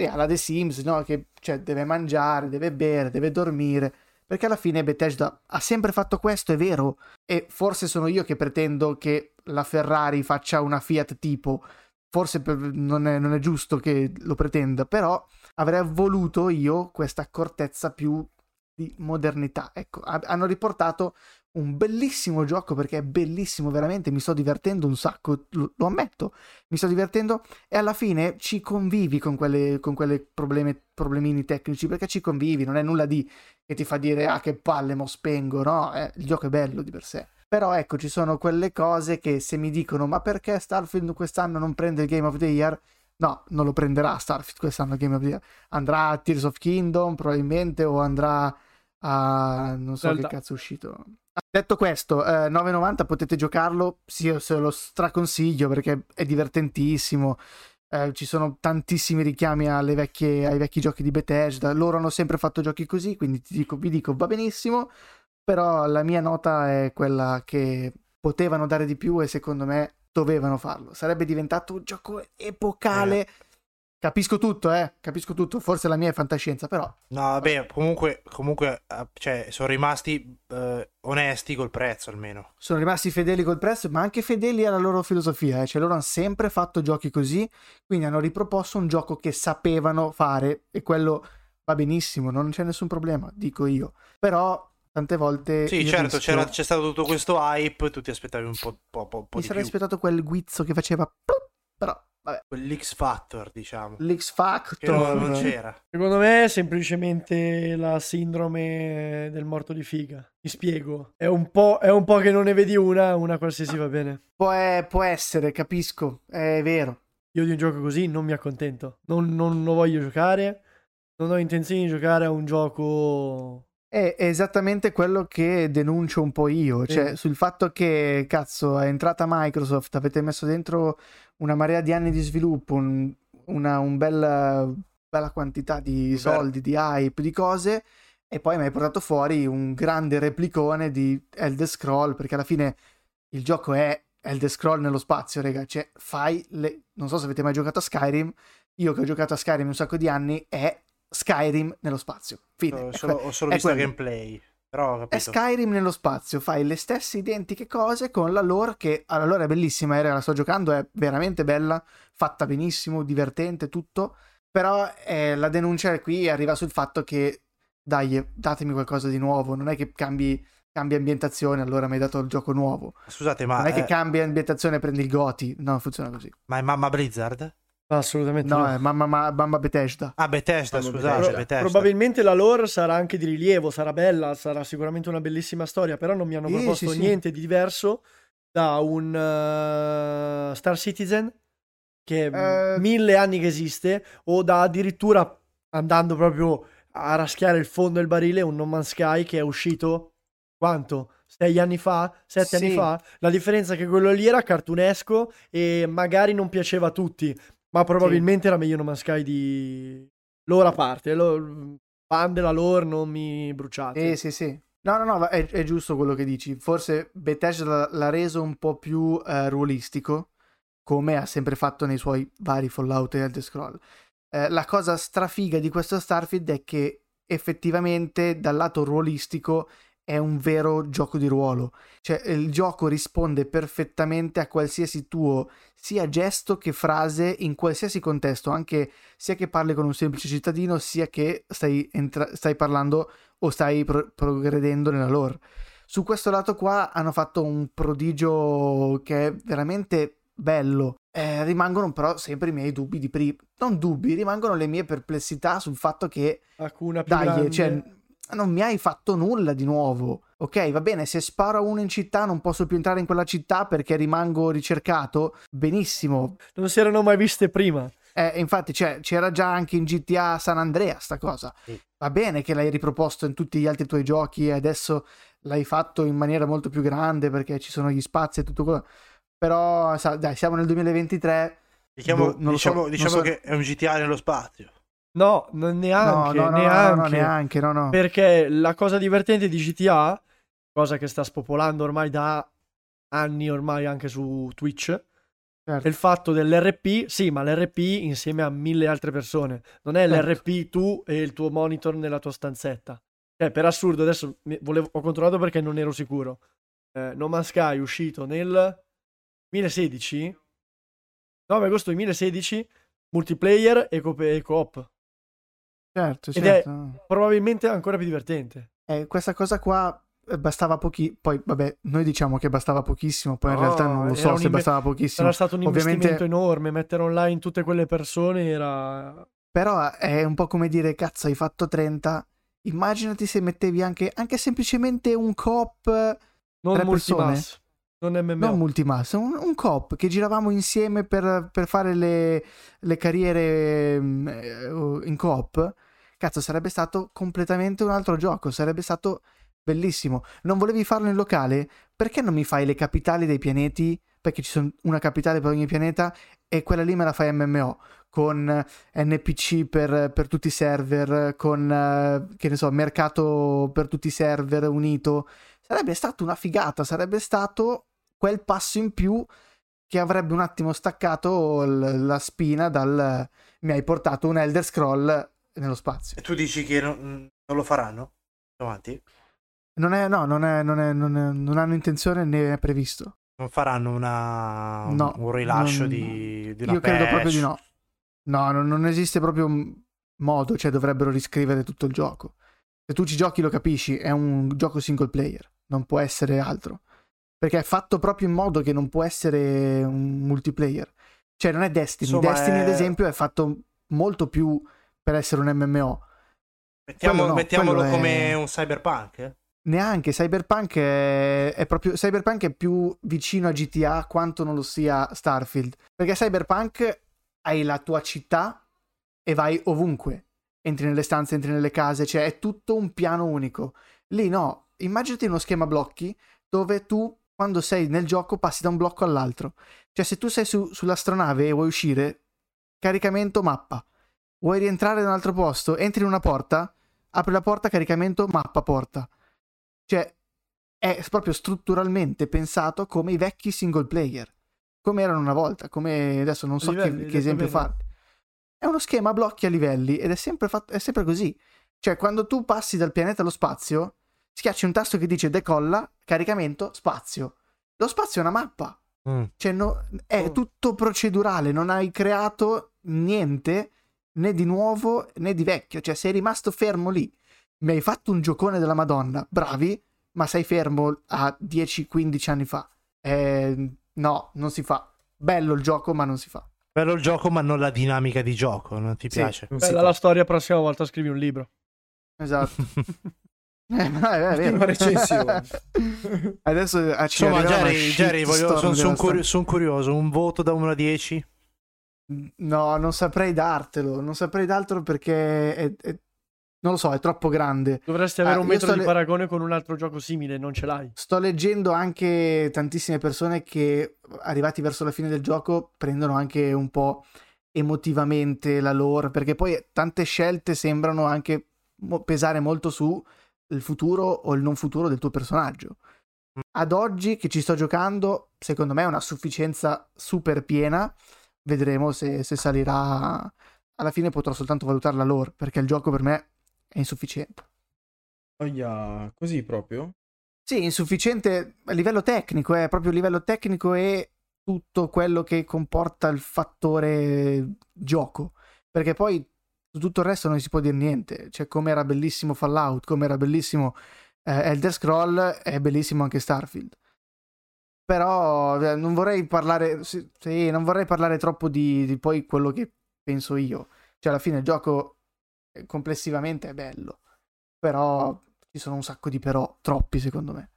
Speaker 1: e alla The Sims, no? Che cioè, deve mangiare, deve bere, deve dormire. Perché alla fine Bethesda ha sempre fatto questo, è vero. E forse sono io che pretendo che la Ferrari faccia una Fiat tipo. Forse non, è, non è giusto che lo pretenda, però avrei voluto io questa accortezza più di modernità. Ecco, hanno riportato un bellissimo gioco perché è bellissimo veramente, mi sto divertendo un sacco, lo, lo ammetto, mi sto divertendo e alla fine ci convivi con quelle, con quelle problemi, problemini tecnici perché ci convivi, non è nulla di che ti fa dire ah che palle mo spengo, no, eh, il gioco è bello di per sé. Però ecco, ci sono quelle cose che se mi dicono ma perché Starfield quest'anno non prende il Game of the Year? No, non lo prenderà Starfield quest'anno Game of the Year. Andrà a Tears of Kingdom probabilmente o andrà a... non so Zelda. che cazzo è uscito. Detto questo, eh, 9,90 potete giocarlo, sì, se lo straconsiglio perché è divertentissimo. Eh, ci sono tantissimi richiami vecchie, ai vecchi giochi di Bethesda. Loro hanno sempre fatto giochi così, quindi dico, vi dico va benissimo. Però la mia nota è quella che potevano dare di più e secondo me dovevano farlo. Sarebbe diventato un gioco epocale. Eh Capisco tutto, eh, capisco tutto. Forse la mia è fantascienza, però.
Speaker 2: No, vabbè, comunque, comunque eh, cioè, sono rimasti eh, onesti col prezzo almeno.
Speaker 1: Sono rimasti fedeli col prezzo, ma anche fedeli alla loro filosofia. Eh. Cioè, loro hanno sempre fatto giochi così, quindi hanno riproposto un gioco che sapevano fare e quello va benissimo, non c'è nessun problema, dico io. Però tante volte.
Speaker 2: Sì, certo, rischio... c'è stato tutto questo hype, tu ti aspettavi un po', po', po', po
Speaker 1: Mi sarei aspettato quel guizzo che faceva. Però Vabbè.
Speaker 2: Quell'X Factor, diciamo.
Speaker 1: L'X Factor.
Speaker 2: non c'era.
Speaker 4: Secondo me è semplicemente la sindrome del morto di figa. Mi spiego. È un po', è un po che non ne vedi una, una qualsiasi va bene.
Speaker 1: Può, è, può essere, capisco. È vero.
Speaker 4: Io di un gioco così non mi accontento. Non, non lo voglio giocare. Non ho intenzione di giocare a un gioco
Speaker 1: è esattamente quello che denuncio un po' io, cioè sul fatto che, cazzo, è entrata Microsoft, avete messo dentro una marea di anni di sviluppo, un, una un bella, bella quantità di soldi, di hype, di cose, e poi mi hai portato fuori un grande replicone di Elder Scroll, perché alla fine il gioco è Elder Scroll nello spazio, raga, cioè fai le... non so se avete mai giocato a Skyrim, io che ho giocato a Skyrim un sacco di anni, è Skyrim nello spazio. Fine.
Speaker 2: Ho solo, ho solo visto gameplay. Però
Speaker 1: è Skyrim nello spazio, fai le stesse identiche cose con la lore che allora è bellissima, era, la sto giocando, è veramente bella, fatta benissimo, divertente, tutto. Però eh, la denuncia qui arriva sul fatto che dai, datemi qualcosa di nuovo, non è che cambi, cambi ambientazione, allora mi hai dato il gioco nuovo.
Speaker 2: Scusate, ma...
Speaker 1: Non è che
Speaker 2: eh...
Speaker 1: cambi ambientazione e prendi il Goti, no, funziona così.
Speaker 2: Ma è mamma Blizzard?
Speaker 4: Assolutamente
Speaker 1: no. No, è mamma, mamma Bethesda.
Speaker 2: Ah, Bethesda, mamma scusate. Bethesda.
Speaker 4: Probabilmente la lore sarà anche di rilievo, sarà bella, sarà sicuramente una bellissima storia, però non mi hanno proposto sì, niente sì. di diverso da un uh, Star Citizen che uh... mille anni che esiste o da addirittura andando proprio a raschiare il fondo del barile un No Man's Sky che è uscito quanto? Sei anni fa? Sette sì. anni fa? La differenza è che quello lì era cartunesco e magari non piaceva a tutti ma probabilmente sì. era meglio No Man's Sky di loro a parte. Lo... Fan della lore, non mi bruciate.
Speaker 1: Eh, sì, sì. No, no, no, è, è giusto quello che dici. Forse Bethesda l'ha reso un po' più eh, ruolistico, come ha sempre fatto nei suoi vari Fallout e Elder Scroll. Eh, la cosa strafiga di questo Starfield è che effettivamente dal lato ruolistico è un vero gioco di ruolo. Cioè, il gioco risponde perfettamente a qualsiasi tuo sia gesto che frase in qualsiasi contesto, anche sia che parli con un semplice cittadino, sia che stai, entra- stai parlando o stai pro- progredendo nella lore. Su questo lato qua hanno fatto un prodigio che è veramente bello. Eh, rimangono però sempre i miei dubbi di prima. Non dubbi, rimangono le mie perplessità sul fatto che
Speaker 4: Hakuna più
Speaker 1: dai,
Speaker 4: grande.
Speaker 1: cioè, non mi hai fatto nulla di nuovo. Ok, va bene, se sparo a uno in città non posso più entrare in quella città perché rimango ricercato. Benissimo.
Speaker 4: Non si erano mai viste prima.
Speaker 1: Eh, infatti cioè, c'era già anche in GTA San Andrea sta cosa.
Speaker 2: Sì.
Speaker 1: Va bene che l'hai riproposto in tutti gli altri tuoi giochi e adesso l'hai fatto in maniera molto più grande perché ci sono gli spazi e tutto quello. Però, sa, dai, siamo nel 2023.
Speaker 2: Diciamo,
Speaker 1: Boh, non lo so,
Speaker 2: diciamo, diciamo
Speaker 1: so.
Speaker 2: che è un GTA nello spazio.
Speaker 4: No, neanche,
Speaker 1: no, no,
Speaker 4: neanche.
Speaker 1: no, neanche, no, no.
Speaker 4: Perché la cosa divertente di GTA, cosa che sta spopolando ormai da anni ormai anche su Twitch, è
Speaker 1: Certo.
Speaker 4: il fatto dell'RP, sì, ma l'RP insieme a mille altre persone. Non è
Speaker 1: Certo.
Speaker 4: l'RP tu e il tuo monitor nella tua stanzetta. Cioè, per assurdo, adesso volevo- ho controllato perché non ero sicuro. Eh, no Man's Sky è uscito nel 2016, 9 agosto 2016, multiplayer e, co- e co-op.
Speaker 1: Certo,
Speaker 4: Ed è-
Speaker 1: certo.
Speaker 4: Probabilmente ancora più divertente.
Speaker 1: Eh, questa cosa qua eh, bastava pochi. Poi, vabbè, noi diciamo che bastava pochissimo, poi in
Speaker 4: No,
Speaker 1: realtà non lo
Speaker 4: era
Speaker 1: so se
Speaker 4: inve-
Speaker 1: bastava pochissimo.
Speaker 4: Sarà stato un
Speaker 1: Ovviamente-
Speaker 4: investimento enorme, mettere online tutte quelle persone era...
Speaker 1: Però è un po' come dire, cazzo, hai fatto 30. Immaginati se mettevi anche, anche semplicemente un coop,
Speaker 4: Non
Speaker 1: Tre
Speaker 4: multimass, non MMO.
Speaker 1: non multimass, un, un coop che giravamo insieme per, per fare le, le carriere mm, eh, in coop. Cazzo, sarebbe stato completamente un altro gioco, sarebbe stato bellissimo. Non volevi farlo in locale? Perché non mi fai le capitali dei pianeti? Perché ci sono una capitale per ogni pianeta e quella lì me la fai MMO con eh, NPC per, per tutti i server, con eh, che ne so, mercato per tutti i server unito. Sarebbe stato una figata, sarebbe stato quel passo in più che avrebbe un attimo staccato la spina dal mi hai portato un Elder Scroll nello spazio.
Speaker 2: E tu dici che non, non lo faranno? Avanti?
Speaker 1: Non è, no, non, è, non, è, non, hanno intenzione né è previsto.
Speaker 2: Non faranno una, un-
Speaker 1: No,
Speaker 2: un rilascio di, di una
Speaker 1: Io credo
Speaker 2: patch?
Speaker 1: proprio di no. No, non, non esiste proprio modo, cioè dovrebbero riscrivere tutto il gioco. Se tu ci giochi lo capisci, è un gioco single player, non può essere altro. Perché è fatto proprio in modo che non può essere un multiplayer. Cioè non è Destiny,
Speaker 2: Insomma,
Speaker 1: Destiny ad esempio è fatto molto più per essere un MMO.
Speaker 2: Mettiamo-
Speaker 1: no,
Speaker 2: mettiamolo
Speaker 1: è-
Speaker 2: come un cyberpunk? eh?
Speaker 1: Neanche Cyberpunk è, è proprio Cyberpunk è più vicino a GTA quanto non lo sia Starfield. Perché Cyberpunk hai la tua città e vai ovunque. Entri nelle stanze, entri nelle case, cioè è tutto un piano unico. Lì no, immaginati uno schema blocchi dove tu quando sei nel gioco passi da un blocco all'altro. Cioè se tu sei su- sull'astronave e vuoi uscire, caricamento mappa. Vuoi rientrare da un altro posto, entri in una porta, apri la porta, caricamento mappa porta. Cioè, è proprio strutturalmente pensato come i vecchi single player, come erano una volta, come adesso non so
Speaker 4: Livelli,
Speaker 1: che, che esempio farti. È uno schema a blocchi a livelli ed è sempre, fatto, è sempre così. Cioè, quando tu passi dal pianeta allo spazio, schiacci un tasto che dice decolla, caricamento, spazio. Lo spazio è una mappa. Cioè, no- è
Speaker 4: Oh.
Speaker 1: tutto procedurale, non hai creato niente né di nuovo né di vecchio. Cioè, sei rimasto fermo lì. Mi hai fatto un giocone della Madonna, bravi, ma sei fermo a 10-15 anni fa. Eh, no, non si fa. Bello il gioco, ma non si fa.
Speaker 2: Bello il gioco, ma non la dinamica di gioco. Non ti
Speaker 1: Sì.
Speaker 2: piace?
Speaker 3: Non
Speaker 4: Bella la storia, prossima volta scrivi un libro.
Speaker 1: Esatto. Eh, ma è, vero.
Speaker 3: Una recensione.
Speaker 1: Adesso eh, ci
Speaker 2: Insomma, Jerry, Jerry voglio-
Speaker 1: shitstorm
Speaker 2: sono
Speaker 1: devastante.
Speaker 2: curioso. Un voto da 1 a 10?
Speaker 1: No, non saprei dartelo. Non saprei dartelo perché è- è- non lo so, è troppo grande.
Speaker 4: Dovresti avere
Speaker 1: Ah,
Speaker 4: un
Speaker 1: sto
Speaker 4: di
Speaker 1: le-
Speaker 4: paragone con un altro gioco simile, non ce l'hai.
Speaker 1: Sto leggendo anche tantissime persone che, arrivati verso la fine del gioco, prendono anche un po' emotivamente la lore, perché poi tante scelte sembrano anche pesare molto su il futuro o il non futuro del tuo personaggio. Ad oggi che ci sto giocando, secondo me è una sufficienza super piena. Vedremo se, se salirà. Alla fine potrò soltanto valutare la lore, perché il gioco per me è insufficiente.
Speaker 3: Oia, così proprio?
Speaker 1: Sì, insufficiente a livello tecnico, è proprio a livello tecnico e tutto quello che comporta il fattore gioco. Perché poi su tutto il resto non si può dire niente. Cioè, come era bellissimo Fallout, come era bellissimo eh, Elder Scroll, è bellissimo anche Starfield. Però eh, non vorrei parlare. Sì, sì, non vorrei parlare troppo di, di poi quello che penso io. Cioè, alla fine il gioco eh, complessivamente è bello. Però ci sono un sacco di però, troppi secondo me,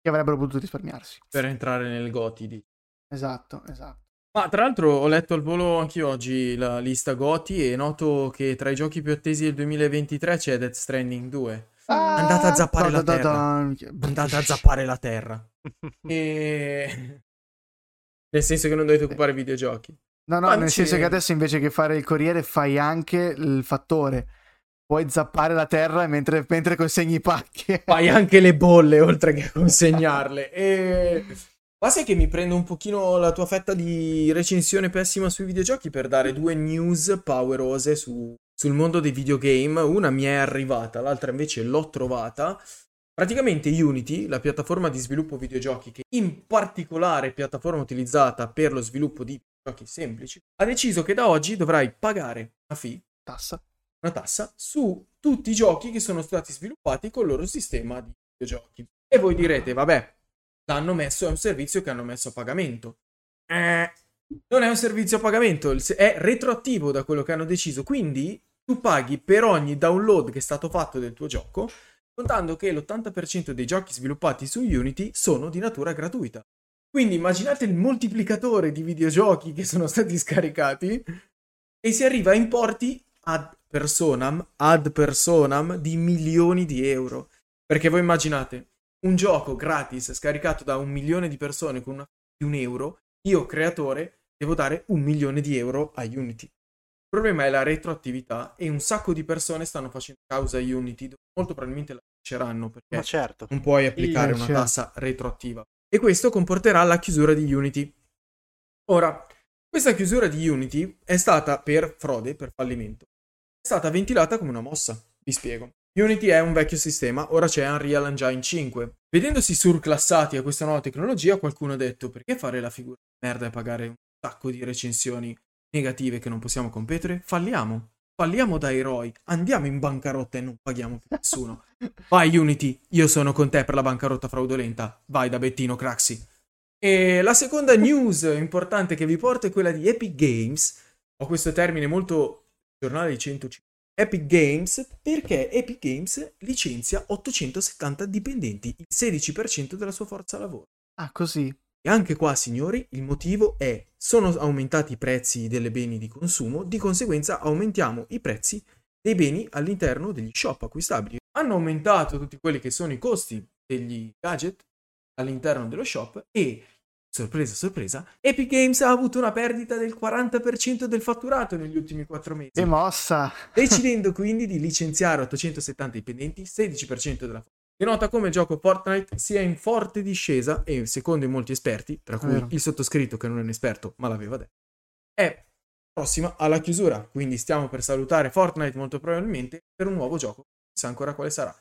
Speaker 1: che avrebbero potuto risparmiarsi.
Speaker 3: Per entrare nel Goti. Di...
Speaker 1: Esatto, esatto.
Speaker 3: Ma tra l'altro ho letto al volo anche oggi la lista Goti e noto che tra i giochi più attesi del 2023 c'è Death Stranding 2.
Speaker 1: Ah,
Speaker 3: Andate a zappare
Speaker 1: da,
Speaker 3: la
Speaker 1: da,
Speaker 3: terra.
Speaker 1: da.
Speaker 3: Andate a zappare la terra. E... Nel senso che non dovete occupare videogiochi.
Speaker 1: No, no,
Speaker 3: Ma
Speaker 1: nel senso che adesso invece che fare il corriere fai anche il fattore. Puoi zappare la terra mentre, mentre consegni i pacchi.
Speaker 3: Fai anche le bolle oltre che consegnarle. E... Ma sai che mi prendo un pochino la tua fetta di recensione pessima sui videogiochi per dare due news powerose su- sul mondo dei videogame. Una mi è arrivata, l'altra invece l'ho trovata. Praticamente Unity, la piattaforma di sviluppo videogiochi, che in particolare è piattaforma utilizzata per lo sviluppo di giochi semplici, ha deciso che da oggi dovrai pagare una fee
Speaker 1: Tassa.
Speaker 3: una tassa su tutti i giochi che sono stati sviluppati con il loro sistema di videogiochi. E voi direte, vabbè, l'hanno messo, è un servizio che hanno messo a pagamento. Eh, non è un servizio a pagamento, è retroattivo da quello che hanno deciso, quindi tu paghi per ogni download che è stato fatto del tuo gioco, contando che l'80% dei giochi sviluppati su Unity sono di natura gratuita. Quindi immaginate il moltiplicatore di videogiochi che sono stati scaricati e si arriva a importi ad personam, ad personam di milioni di euro. Perché voi immaginate un gioco gratis scaricato da un milione di persone con una di un euro, io creatore devo dare un milione di euro a Unity. Il problema è la retroattività e un sacco di persone stanno facendo causa a Unity, molto probabilmente la vinceranno perché
Speaker 2: certo.
Speaker 3: non puoi applicare
Speaker 1: Sì,
Speaker 3: una
Speaker 1: certo.
Speaker 3: tassa retroattiva. E questo comporterà la chiusura di Unity. Ora, questa chiusura di Unity è stata per frode, per fallimento. È stata ventilata come una mossa. Vi spiego. Unity è un vecchio sistema, ora c'è Unreal Engine 5. Vedendosi surclassati a questa nuova tecnologia, qualcuno ha detto perché fare la figura di merda e pagare un sacco di recensioni negative che non possiamo competere? Falliamo. Falliamo da eroi, andiamo in bancarotta e non paghiamo più nessuno. Vai Unity, io sono con te per la bancarotta fraudolenta. Vai da Bettino Craxi. E la seconda news importante che vi porto è quella di Epic Games. Ho questo termine molto giornale di 105. Epic Games perché Epic Games licenzia 870 dipendenti, il 16% della sua forza lavoro.
Speaker 1: Ah, così.
Speaker 3: E anche qua, signori, il motivo è sono aumentati i prezzi delle beni di consumo, di conseguenza aumentiamo i prezzi dei beni all'interno degli shop acquistabili. Hanno aumentato tutti quelli che sono i costi degli gadget all'interno dello shop e, sorpresa sorpresa, Epic Games ha avuto una perdita del 40% del fatturato negli ultimi 4 mesi
Speaker 1: Che mossa.
Speaker 3: decidendo quindi di licenziare 870 dipendenti, 16% della. Denota come il gioco Fortnite sia in forte discesa e, secondo i molti esperti, tra cui
Speaker 1: Vero.
Speaker 3: il sottoscritto che non è un esperto ma l'aveva detto, è prossima alla chiusura. Quindi stiamo per salutare Fortnite molto probabilmente per un nuovo gioco. Chissà ancora quale sarà.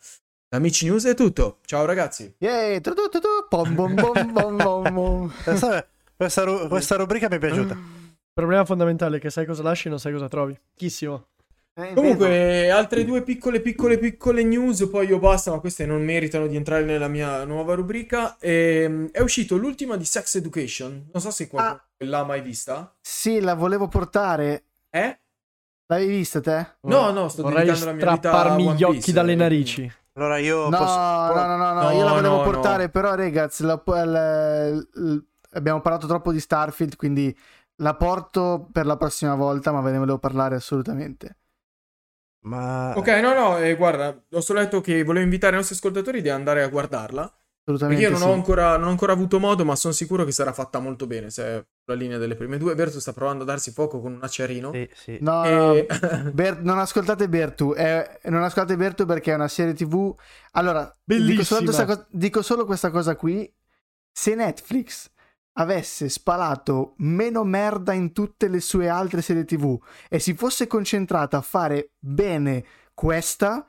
Speaker 3: Da Amici News è tutto. Ciao ragazzi.
Speaker 1: Yay, tu, tu, tu, tu, bom, bom, bom, bom, bom.
Speaker 2: Questa, questa ru- questa rubrica mi è piaciuta.
Speaker 4: Il problema fondamentale è che sai cosa lasci e non sai cosa trovi. Chissimo.
Speaker 1: Eh,
Speaker 3: Comunque, altre due piccole, piccole, piccole news, poi io basta, ma queste non meritano di entrare nella mia nuova rubrica. Ehm, è uscito l'ultima di Sex Education. Non so se qualcuno l'ha mai vista.
Speaker 1: Sì, la volevo portare.
Speaker 3: Eh?
Speaker 1: L'avevi vista te?
Speaker 3: No, no, sto
Speaker 4: Vorrei
Speaker 3: dedicando la mia vita a
Speaker 4: strapparmi
Speaker 3: One
Speaker 4: gli occhi
Speaker 3: Piece,
Speaker 4: dalle narici.
Speaker 2: Allora io
Speaker 1: No,
Speaker 2: posso...
Speaker 1: no, no, no, no,
Speaker 3: No,
Speaker 1: io la volevo
Speaker 3: no,
Speaker 1: portare,
Speaker 3: no.
Speaker 1: però ragazzi, la- il- il- abbiamo parlato troppo di Starfield, quindi la porto per la prossima volta, ma ve ne volevo parlare assolutamente.
Speaker 2: Ma...
Speaker 3: Ok, no, no, eh, guarda, ho solo detto che volevo invitare i nostri ascoltatori di andare a guardarla. Perché
Speaker 1: Assolutamente
Speaker 3: io non,
Speaker 1: sì.
Speaker 3: ho ancora, non ho ancora avuto modo, ma sono sicuro che sarà fatta molto bene. Se è la linea delle prime due. Berto sta provando a darsi fuoco con un acciarino.
Speaker 2: Sì, sì.
Speaker 1: No,
Speaker 3: E-
Speaker 1: no, Ber- non ascoltate Bertu, è- non ascoltate Bertu perché è una serie TV. Allora, dico dico solo questa cosa qui. Se Netflix avesse spalato meno merda in tutte le sue altre serie TV e si fosse concentrata a fare bene questa,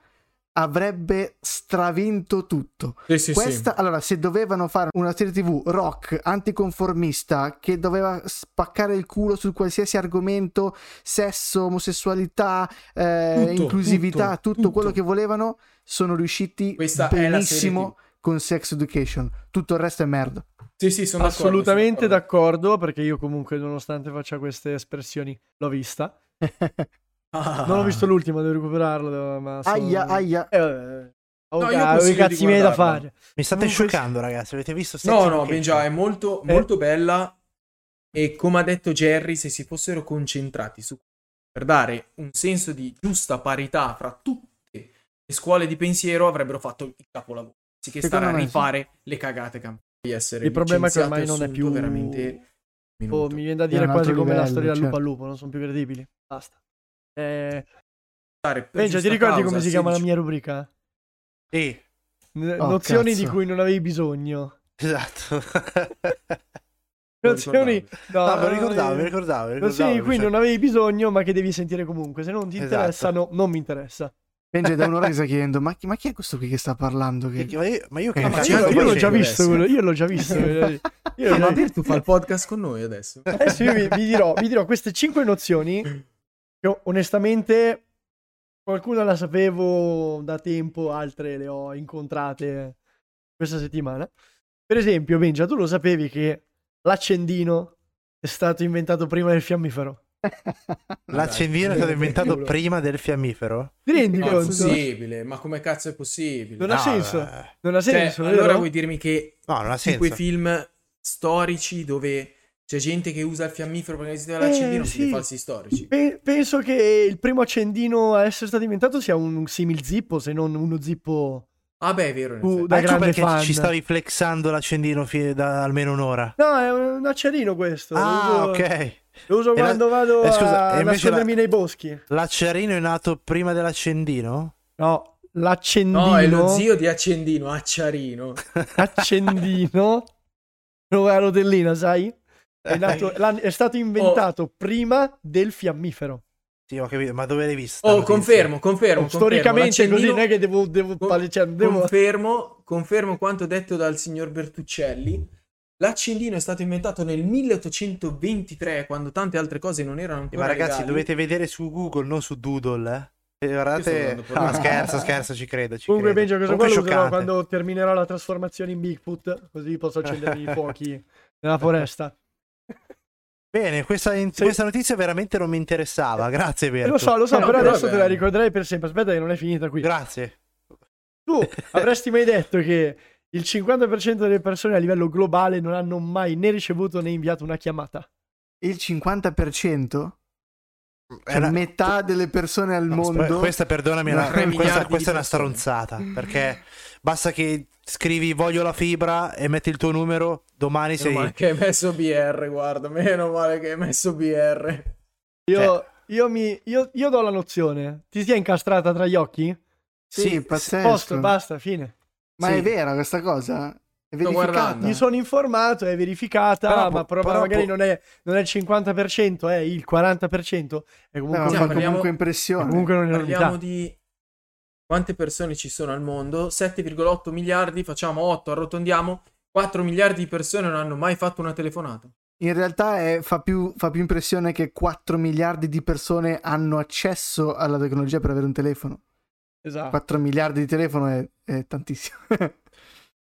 Speaker 1: avrebbe stravinto tutto.
Speaker 3: Sì, sì,
Speaker 1: Questa, allora, se dovevano fare una serie TV rock anticonformista che doveva spaccare il culo su qualsiasi argomento, sesso, omosessualità, eh,
Speaker 3: Tutto,
Speaker 1: inclusività,
Speaker 3: tutto,
Speaker 1: tutto,
Speaker 3: tutto.
Speaker 1: quello che volevano, sono riusciti
Speaker 3: Questa
Speaker 1: benissimo con Sex Education. Tutto il resto è merda.
Speaker 3: Sì, sì, sono d'accordo,
Speaker 4: Assolutamente
Speaker 3: sono
Speaker 4: d'accordo, perché io comunque, nonostante faccia queste espressioni, l'ho vista.
Speaker 3: Ah.
Speaker 4: Non ho visto l'ultima, devo recuperarlo, ma sono...
Speaker 1: Aia, aia.
Speaker 4: Eh, vabbè. Ho
Speaker 3: No, io di
Speaker 4: cazzi miei da fare.
Speaker 2: Mi state
Speaker 1: Comunque-
Speaker 2: scioccando, ragazzi. Avete visto?
Speaker 3: No, no? Benja, è molto,
Speaker 4: Eh.
Speaker 3: molto bella. E come ha detto Jerry, se si fossero concentrati su per dare un senso di giusta parità fra tutte le scuole di pensiero, avrebbero fatto il capolavoro. Anziché stare a
Speaker 1: me sì.
Speaker 3: rifare le cagate che fatto di essere
Speaker 4: Il problema è che ormai
Speaker 3: e
Speaker 4: non è più...
Speaker 3: veramente
Speaker 4: Oh, mi viene da dire quasi come la
Speaker 1: livello,
Speaker 4: storia del lupo
Speaker 1: certo.
Speaker 4: al lupo, non sono più credibili. Basta. Eh, Benja, ti ricordi
Speaker 3: causa,
Speaker 4: come si chiama la
Speaker 3: 16
Speaker 4: mia rubrica?
Speaker 2: Sì,
Speaker 4: N-
Speaker 1: Oh,
Speaker 4: nozioni di
Speaker 1: cazzo.
Speaker 4: cui non avevi bisogno.
Speaker 2: esatto.
Speaker 4: Nozioni... No,
Speaker 2: No, me
Speaker 4: no,
Speaker 2: ricordavo, mi ricordavo. mi
Speaker 4: Nozioni di cui
Speaker 2: cioè-
Speaker 4: non avevi bisogno, ma che devi sentire comunque. Se non ti
Speaker 2: Esatto.
Speaker 4: interessano, non mi interessa.
Speaker 1: Benji da un'ora che sta chiedendo, ma chi, ma chi è questo qui che sta parlando? Che...
Speaker 2: Ma io, ma io che
Speaker 1: Eh,
Speaker 3: ma io-
Speaker 4: io l'ho già visto quello, io l'ho già visto. Io,
Speaker 3: Ah, ma Per tu fa il podcast con noi adesso.
Speaker 4: adesso io vi, vi dirò, vi dirò queste cinque nozioni che onestamente qualcuna la sapevo da tempo, altre le ho incontrate questa settimana. Per esempio, Benja, tu lo sapevi che l'accendino è stato inventato prima del fiammifero?
Speaker 2: L'accendino è stato inventato prima del fiammifero?
Speaker 4: Ti rendi
Speaker 3: Non è
Speaker 4: conto?
Speaker 3: possibile, ma come cazzo è possibile?
Speaker 4: Non ha
Speaker 2: No,
Speaker 4: senso.
Speaker 2: eh,
Speaker 4: Non ha
Speaker 3: Cioè,
Speaker 4: senso,
Speaker 3: allora
Speaker 4: vero?
Speaker 3: vuoi dirmi che
Speaker 2: No, non ha
Speaker 3: in
Speaker 2: senso.
Speaker 3: quei film storici dove c'è gente che usa il fiammifero perché esisteva
Speaker 4: Eh,
Speaker 3: l'accendino sono
Speaker 4: sì.
Speaker 3: dei falsi storici.
Speaker 4: Pe- penso che il primo accendino a essere stato inventato sia un simil zippo, se non uno zippo
Speaker 3: Ah beh, è vero, in
Speaker 4: Uh, da
Speaker 2: ecco perché
Speaker 4: fan.
Speaker 2: ci stavi flexando l'accendino fi- da almeno un'ora.
Speaker 4: No, è un acciarino questo.
Speaker 2: Ah,
Speaker 4: uso,
Speaker 2: ok.
Speaker 4: Lo uso
Speaker 2: E la-
Speaker 4: quando vado
Speaker 2: eh, scusa,
Speaker 4: a
Speaker 2: e
Speaker 4: nascondermi
Speaker 2: la-
Speaker 4: nei boschi.
Speaker 2: L'acciarino è nato prima dell'accendino?
Speaker 4: No, l'accendino.
Speaker 3: No, è lo zio di Accendino, Acciarino.
Speaker 4: Accendino. Nuova rotellina, sai? È,
Speaker 2: Eh.
Speaker 4: nato- è stato inventato prima del fiammifero.
Speaker 2: Sì, ho capito, ma dove l'hai visto?
Speaker 3: Oh, confermo, confermo.
Speaker 4: Oh, storicamente è
Speaker 3: confermo.
Speaker 4: così, non è che devo... devo,
Speaker 3: Con-
Speaker 4: cioè, devo-
Speaker 3: Confermo, confermo quanto detto dal signor Bertuccelli. L'accendino è stato inventato nel 1823, quando tante altre cose non erano ancora
Speaker 2: ma ragazzi,
Speaker 3: legali.
Speaker 2: dovete vedere su Google, non su Doodle, eh. E
Speaker 3: sto
Speaker 2: Guardate, no, scherzo, scherzo, ci credo. Ci
Speaker 4: Comunque. Benja, cosa qua
Speaker 2: Comunque scioccante.
Speaker 4: quando terminerò la trasformazione in Bigfoot, così posso accendermi i fuochi nella foresta.
Speaker 2: Bene, questa, in-
Speaker 4: Sì.
Speaker 2: questa notizia veramente non mi interessava. Grazie,
Speaker 4: Eh,
Speaker 2: Berto.
Speaker 4: lo so, lo so,
Speaker 3: Eh, no,
Speaker 4: però adesso te la ricorderai per sempre. Aspetta che non è finita qui.
Speaker 2: Grazie.
Speaker 4: Tu avresti mai detto che il 50% delle persone a livello globale non hanno mai né ricevuto né inviato una chiamata?
Speaker 1: Il 50%? Cioè
Speaker 2: Era-
Speaker 1: metà delle persone al
Speaker 2: No,
Speaker 1: mondo...
Speaker 2: Questa, perdonami, è
Speaker 1: No,
Speaker 2: una- questa, questa è una stronzata. Perché basta che scrivi voglio la fibra e metti il tuo numero, domani
Speaker 3: Meno
Speaker 2: sei.
Speaker 3: male che hai messo BR, guarda, meno male che hai messo BR.
Speaker 4: Io,
Speaker 2: Cioè-
Speaker 4: io, mi, io, io do la nozione. Ti sia incastrata tra gli occhi?
Speaker 1: Sì, pazzesco.
Speaker 4: Posto, basta, fine.
Speaker 1: Ma
Speaker 3: Sì.
Speaker 1: è vera questa cosa? È verificata?
Speaker 4: Mi sono informato, è verificata,
Speaker 2: Però
Speaker 4: ma però
Speaker 2: però
Speaker 4: magari non, è, non è il 50%, è il 40%. E comunque,
Speaker 3: Sì,
Speaker 1: fa
Speaker 3: parliamo-
Speaker 1: comunque impressione.
Speaker 4: comunque non è
Speaker 3: Parliamo di quante persone ci sono al mondo? 7,8 miliardi, facciamo 8, arrotondiamo. 4 miliardi di persone non hanno mai fatto una telefonata.
Speaker 1: In realtà è- fa, più, fa più impressione che 4 miliardi di persone hanno accesso alla tecnologia per avere un telefono.
Speaker 4: Esatto.
Speaker 1: 4 miliardi di telefono è, è tantissimo.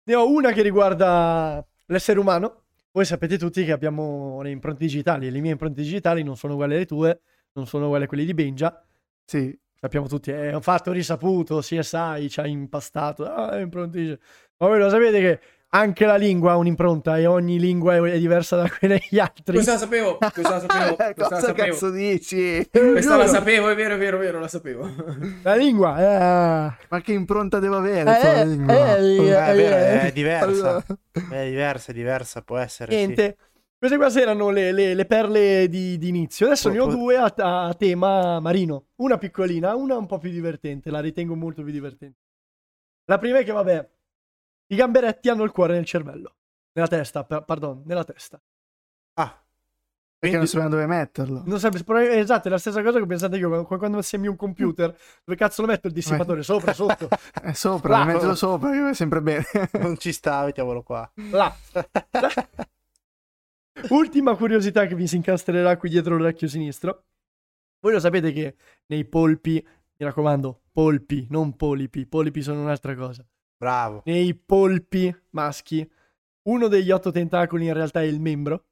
Speaker 4: Ne ho una che riguarda l'essere umano. Voi sapete tutti che abbiamo le impronte digitali le mie impronte digitali non sono uguali alle tue, non sono uguali a quelle di Benja.
Speaker 1: sì,
Speaker 4: Sappiamo tutti, è un fatto risaputo, CSI ci ha impastato, ah, impronte digitali. Ma voi lo sapete che anche la lingua ha un'impronta e ogni lingua è, diversa da quella degli altri.
Speaker 3: Questa la sapevo, questa la sapevo, questa la
Speaker 1: cosa
Speaker 3: sapevo.
Speaker 1: cazzo dici?
Speaker 3: Questa la sapevo, è vero, è vero, è vero, la sapevo.
Speaker 4: La lingua eh,
Speaker 1: Ma che impronta devo avere?
Speaker 4: Eh,
Speaker 1: sulla lingua?
Speaker 4: eh,
Speaker 2: Eh, è, vero,
Speaker 4: eh,
Speaker 2: è diversa.
Speaker 1: Allora,
Speaker 2: È diversa, è diversa, può essere. sì.
Speaker 4: niente. Queste qua erano le, le- le perle di, di inizio. Adesso ne ho due a, a tema marino. Una piccolina, una un po' più divertente. La ritengo molto più divertente. La prima è che, vabbè, i gamberetti hanno il cuore nel cervello. Nella testa, per- pardon, nella testa.
Speaker 2: Ah,
Speaker 1: Perché non sapevano dove metterlo.
Speaker 4: Non sape- probabil- esatto, è la stessa cosa che ho pensato io quando- quando assemi un computer. Dove cazzo lo metto il dissipatore? Sopra, sotto,
Speaker 1: È sopra,
Speaker 4: Là.
Speaker 1: mettilo sopra, che va sempre bene.
Speaker 2: Non ci sta, mettiamolo qua.
Speaker 4: là. Ultima curiosità che vi si incastrerà qui dietro l'orecchio sinistro. Voi lo sapete che nei polpi, mi raccomando, polpi, non polipi, polipi sono un'altra cosa.
Speaker 2: Bravo.
Speaker 4: Nei polpi maschi, uno degli otto tentacoli in realtà è il membro.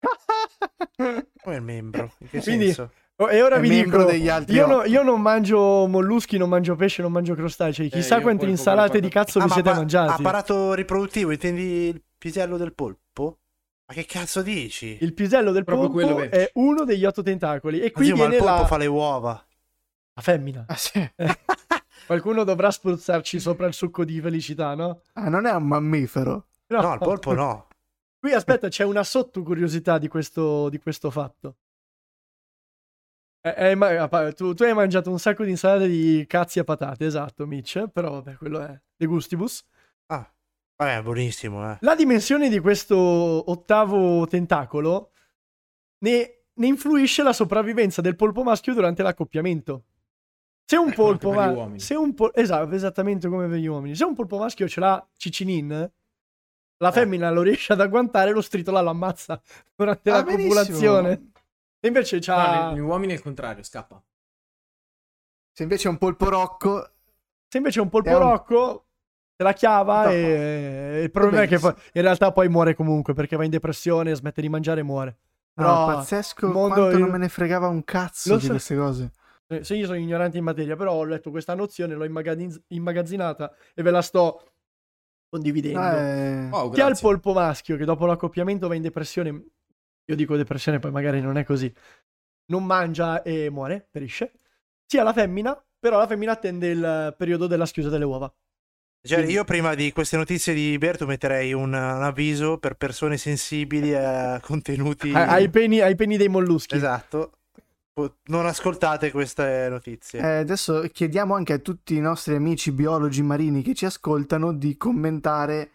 Speaker 2: Come il membro? In che
Speaker 4: Quindi-
Speaker 2: senso?
Speaker 4: Oh, e ora vi dico,
Speaker 1: degli altri
Speaker 4: io, no- io non mangio molluschi, non mangio pesce, non mangio crostacei. Chissà
Speaker 3: io
Speaker 4: quante insalate di cazzo vi
Speaker 2: Ah, ma
Speaker 4: siete
Speaker 2: appa-
Speaker 4: mangiati.
Speaker 2: Apparato riproduttivo, intendi il pisello del polpo? Ma che cazzo dici?
Speaker 4: Il pisello del
Speaker 3: Proprio
Speaker 4: polpo è uno degli otto tentacoli. E qui
Speaker 2: Oddio, ma il
Speaker 4: viene
Speaker 2: polpo
Speaker 4: la...
Speaker 2: fa le uova.
Speaker 4: la femmina.
Speaker 1: Ah, sì.
Speaker 4: Qualcuno dovrà spruzzarci sopra il succo di felicità, no?
Speaker 1: Ah, non è un mammifero.
Speaker 2: No, il polpo no.
Speaker 4: Qui aspetta, c'è una sottocuriosità di questo, di questo fatto. Eh, eh, pa- tu, tu hai mangiato un sacco di insalate di cazzi e patate, esatto, Mitch. Però vabbè, quello è de gustibus.
Speaker 2: Ah, vabbè, buonissimo, eh.
Speaker 4: La dimensione di questo ottavo tentacolo ne, ne influisce la sopravvivenza del polpo maschio durante l'accoppiamento. Se un
Speaker 3: Eh,
Speaker 4: polpo
Speaker 3: gli uomini.
Speaker 4: se un pol- esatto, esattamente come per gli uomini. Se un polpo maschio ce l'ha cicinin, la femmina lo riesce ad agguantare, lo stritola l'ammazza durante
Speaker 1: Ah,
Speaker 4: la copulazione. E invece
Speaker 3: No,
Speaker 4: c'ha
Speaker 3: negli uomini è il contrario, scappa.
Speaker 1: Se invece è un polpo rocco,
Speaker 4: se invece è un polpo
Speaker 1: È un-
Speaker 4: rocco se la chiava
Speaker 1: No.
Speaker 4: e il problema è che poi, in realtà poi muore comunque perché va in depressione, smette di mangiare e muore.
Speaker 1: no,
Speaker 4: Però-
Speaker 1: pazzesco
Speaker 4: mondo-
Speaker 1: quanto non me ne fregava un cazzo
Speaker 4: Lo
Speaker 1: di
Speaker 4: so.
Speaker 1: queste cose.
Speaker 4: Eh, Se io sono ignorante in materia, però ho letto questa nozione, l'ho immagazin- immagazzinata e ve la sto condividendo.
Speaker 1: Eh,
Speaker 3: Oh,
Speaker 4: Chi ha il polpo maschio che dopo l'accoppiamento va in depressione, io dico depressione, poi magari non è così, non mangia e muore, perisce. Sia la femmina, però la femmina attende il periodo della schiusa delle uova.
Speaker 2: Cioè,
Speaker 4: Quindi-
Speaker 2: io prima di queste notizie di Berto metterei un, un avviso per persone sensibili a contenuti.
Speaker 4: Ai, ai peni, ai peni dei molluschi.
Speaker 2: Esatto. Non ascoltate queste notizie.
Speaker 1: eh, adesso chiediamo anche a tutti i nostri amici biologi marini che ci ascoltano di commentare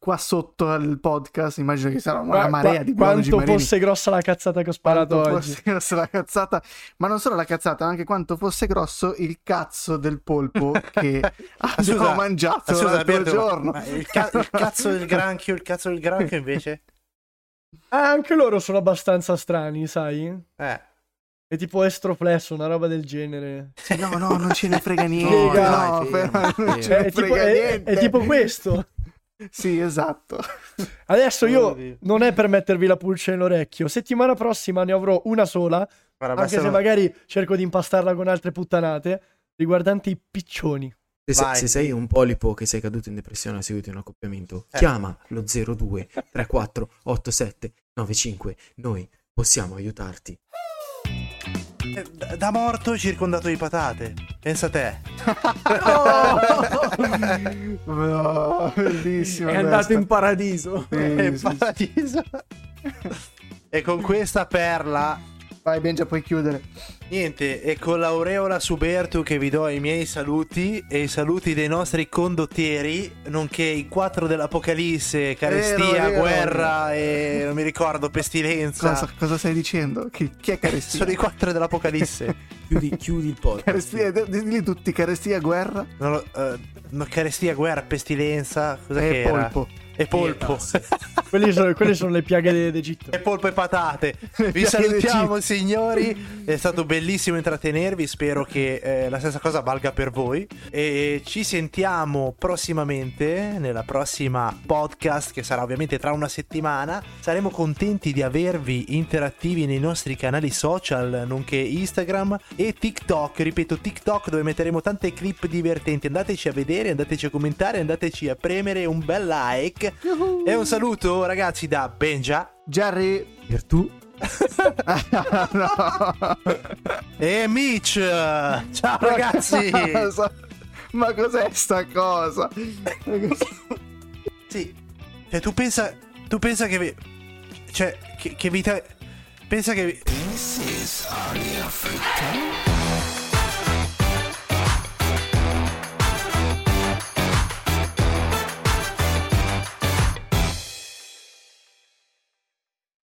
Speaker 1: qua sotto al podcast. Immagino che sarà una
Speaker 4: Qua-
Speaker 1: marea
Speaker 4: qua-
Speaker 1: di biologi
Speaker 4: quanto
Speaker 1: marini.
Speaker 4: fosse grossa la cazzata che ho sparato
Speaker 1: Quanto
Speaker 4: oggi.
Speaker 1: fosse grossa la cazzata, ma non solo la cazzata, anche quanto fosse grosso il cazzo del polpo che abbiamo
Speaker 2: scusa,
Speaker 1: mangiato
Speaker 2: Ah, scusa,
Speaker 1: l'altro
Speaker 2: Alberto, ma-
Speaker 1: giorno.
Speaker 2: ma il, ca- il cazzo del granchio, il cazzo del granchio invece?
Speaker 4: Ah, anche loro sono abbastanza strani, sai?
Speaker 2: Eh.
Speaker 4: È tipo estroflesso, una roba del genere.
Speaker 1: No, no, non ce ne frega niente. No, non
Speaker 3: figa.
Speaker 1: ce ne
Speaker 4: È tipo,
Speaker 1: frega
Speaker 4: è-
Speaker 1: niente.
Speaker 4: è tipo questo.
Speaker 1: Sì, esatto.
Speaker 4: Adesso io non è per mettervi la pulce nell'orecchio. Settimana prossima ne avrò una sola,
Speaker 2: Guarda,
Speaker 4: anche se
Speaker 2: basta-
Speaker 4: magari cerco di impastarla con altre puttanate, riguardanti i piccioni.
Speaker 3: Se, se-
Speaker 2: Vai.
Speaker 3: se sei un polipo che sei caduto in depressione a seguito di un accoppiamento,
Speaker 2: Eh.
Speaker 3: chiama lo 02 34 87 95. Noi possiamo aiutarti.
Speaker 2: Da- Da morto circondato di patate. Pensa a te.
Speaker 1: No, bellissimo.
Speaker 3: È andato in paradiso.
Speaker 1: Sì.
Speaker 2: paradiso. e con questa perla
Speaker 1: Vai, Benja, puoi chiudere.
Speaker 2: Niente, e con l'aureola Subertu che vi do i miei saluti e i saluti dei nostri condottieri, nonché i quattro dell'Apocalisse, carestia,
Speaker 1: Vero, vero.
Speaker 2: guerra e non mi ricordo, pestilenza.
Speaker 1: Cosa, cosa stai dicendo? Chi, chi è carestia?
Speaker 2: Sono i quattro dell'Apocalisse.
Speaker 3: Chiudi, chiudi il podcast.
Speaker 1: Carestia, d- dilli tutti, carestia, guerra
Speaker 2: lo- no, carestia, guerra, pestilenza, cosa
Speaker 1: e
Speaker 2: che era?
Speaker 1: polpo.
Speaker 2: E polpo.
Speaker 4: Quelli sono- quelle sono le piaghe de- d'Egitto.
Speaker 2: E polpo e patate. Vi salutiamo signori, è stato bellissimo intrattenervi, spero che eh, la stessa cosa valga per voi e ci sentiamo prossimamente nella prossima podcast che sarà ovviamente tra una settimana. Saremo contenti di avervi interattivi nei nostri canali social, nonché Instagram e TikTok, ripeto TikTok dove metteremo tante clip divertenti. Andateci a vedere, andateci a commentare, andateci a premere un bel like. E un saluto ragazzi da Benja
Speaker 1: Jerry.
Speaker 3: Per tu
Speaker 1: no.
Speaker 2: e Mitch. Ciao ragazzi.
Speaker 1: Ma cos'è sta cosa?
Speaker 2: sì. Cioè tu pensa tu pensa che vi- cioè che, che vita pensa che vi-
Speaker 5: This is Freak.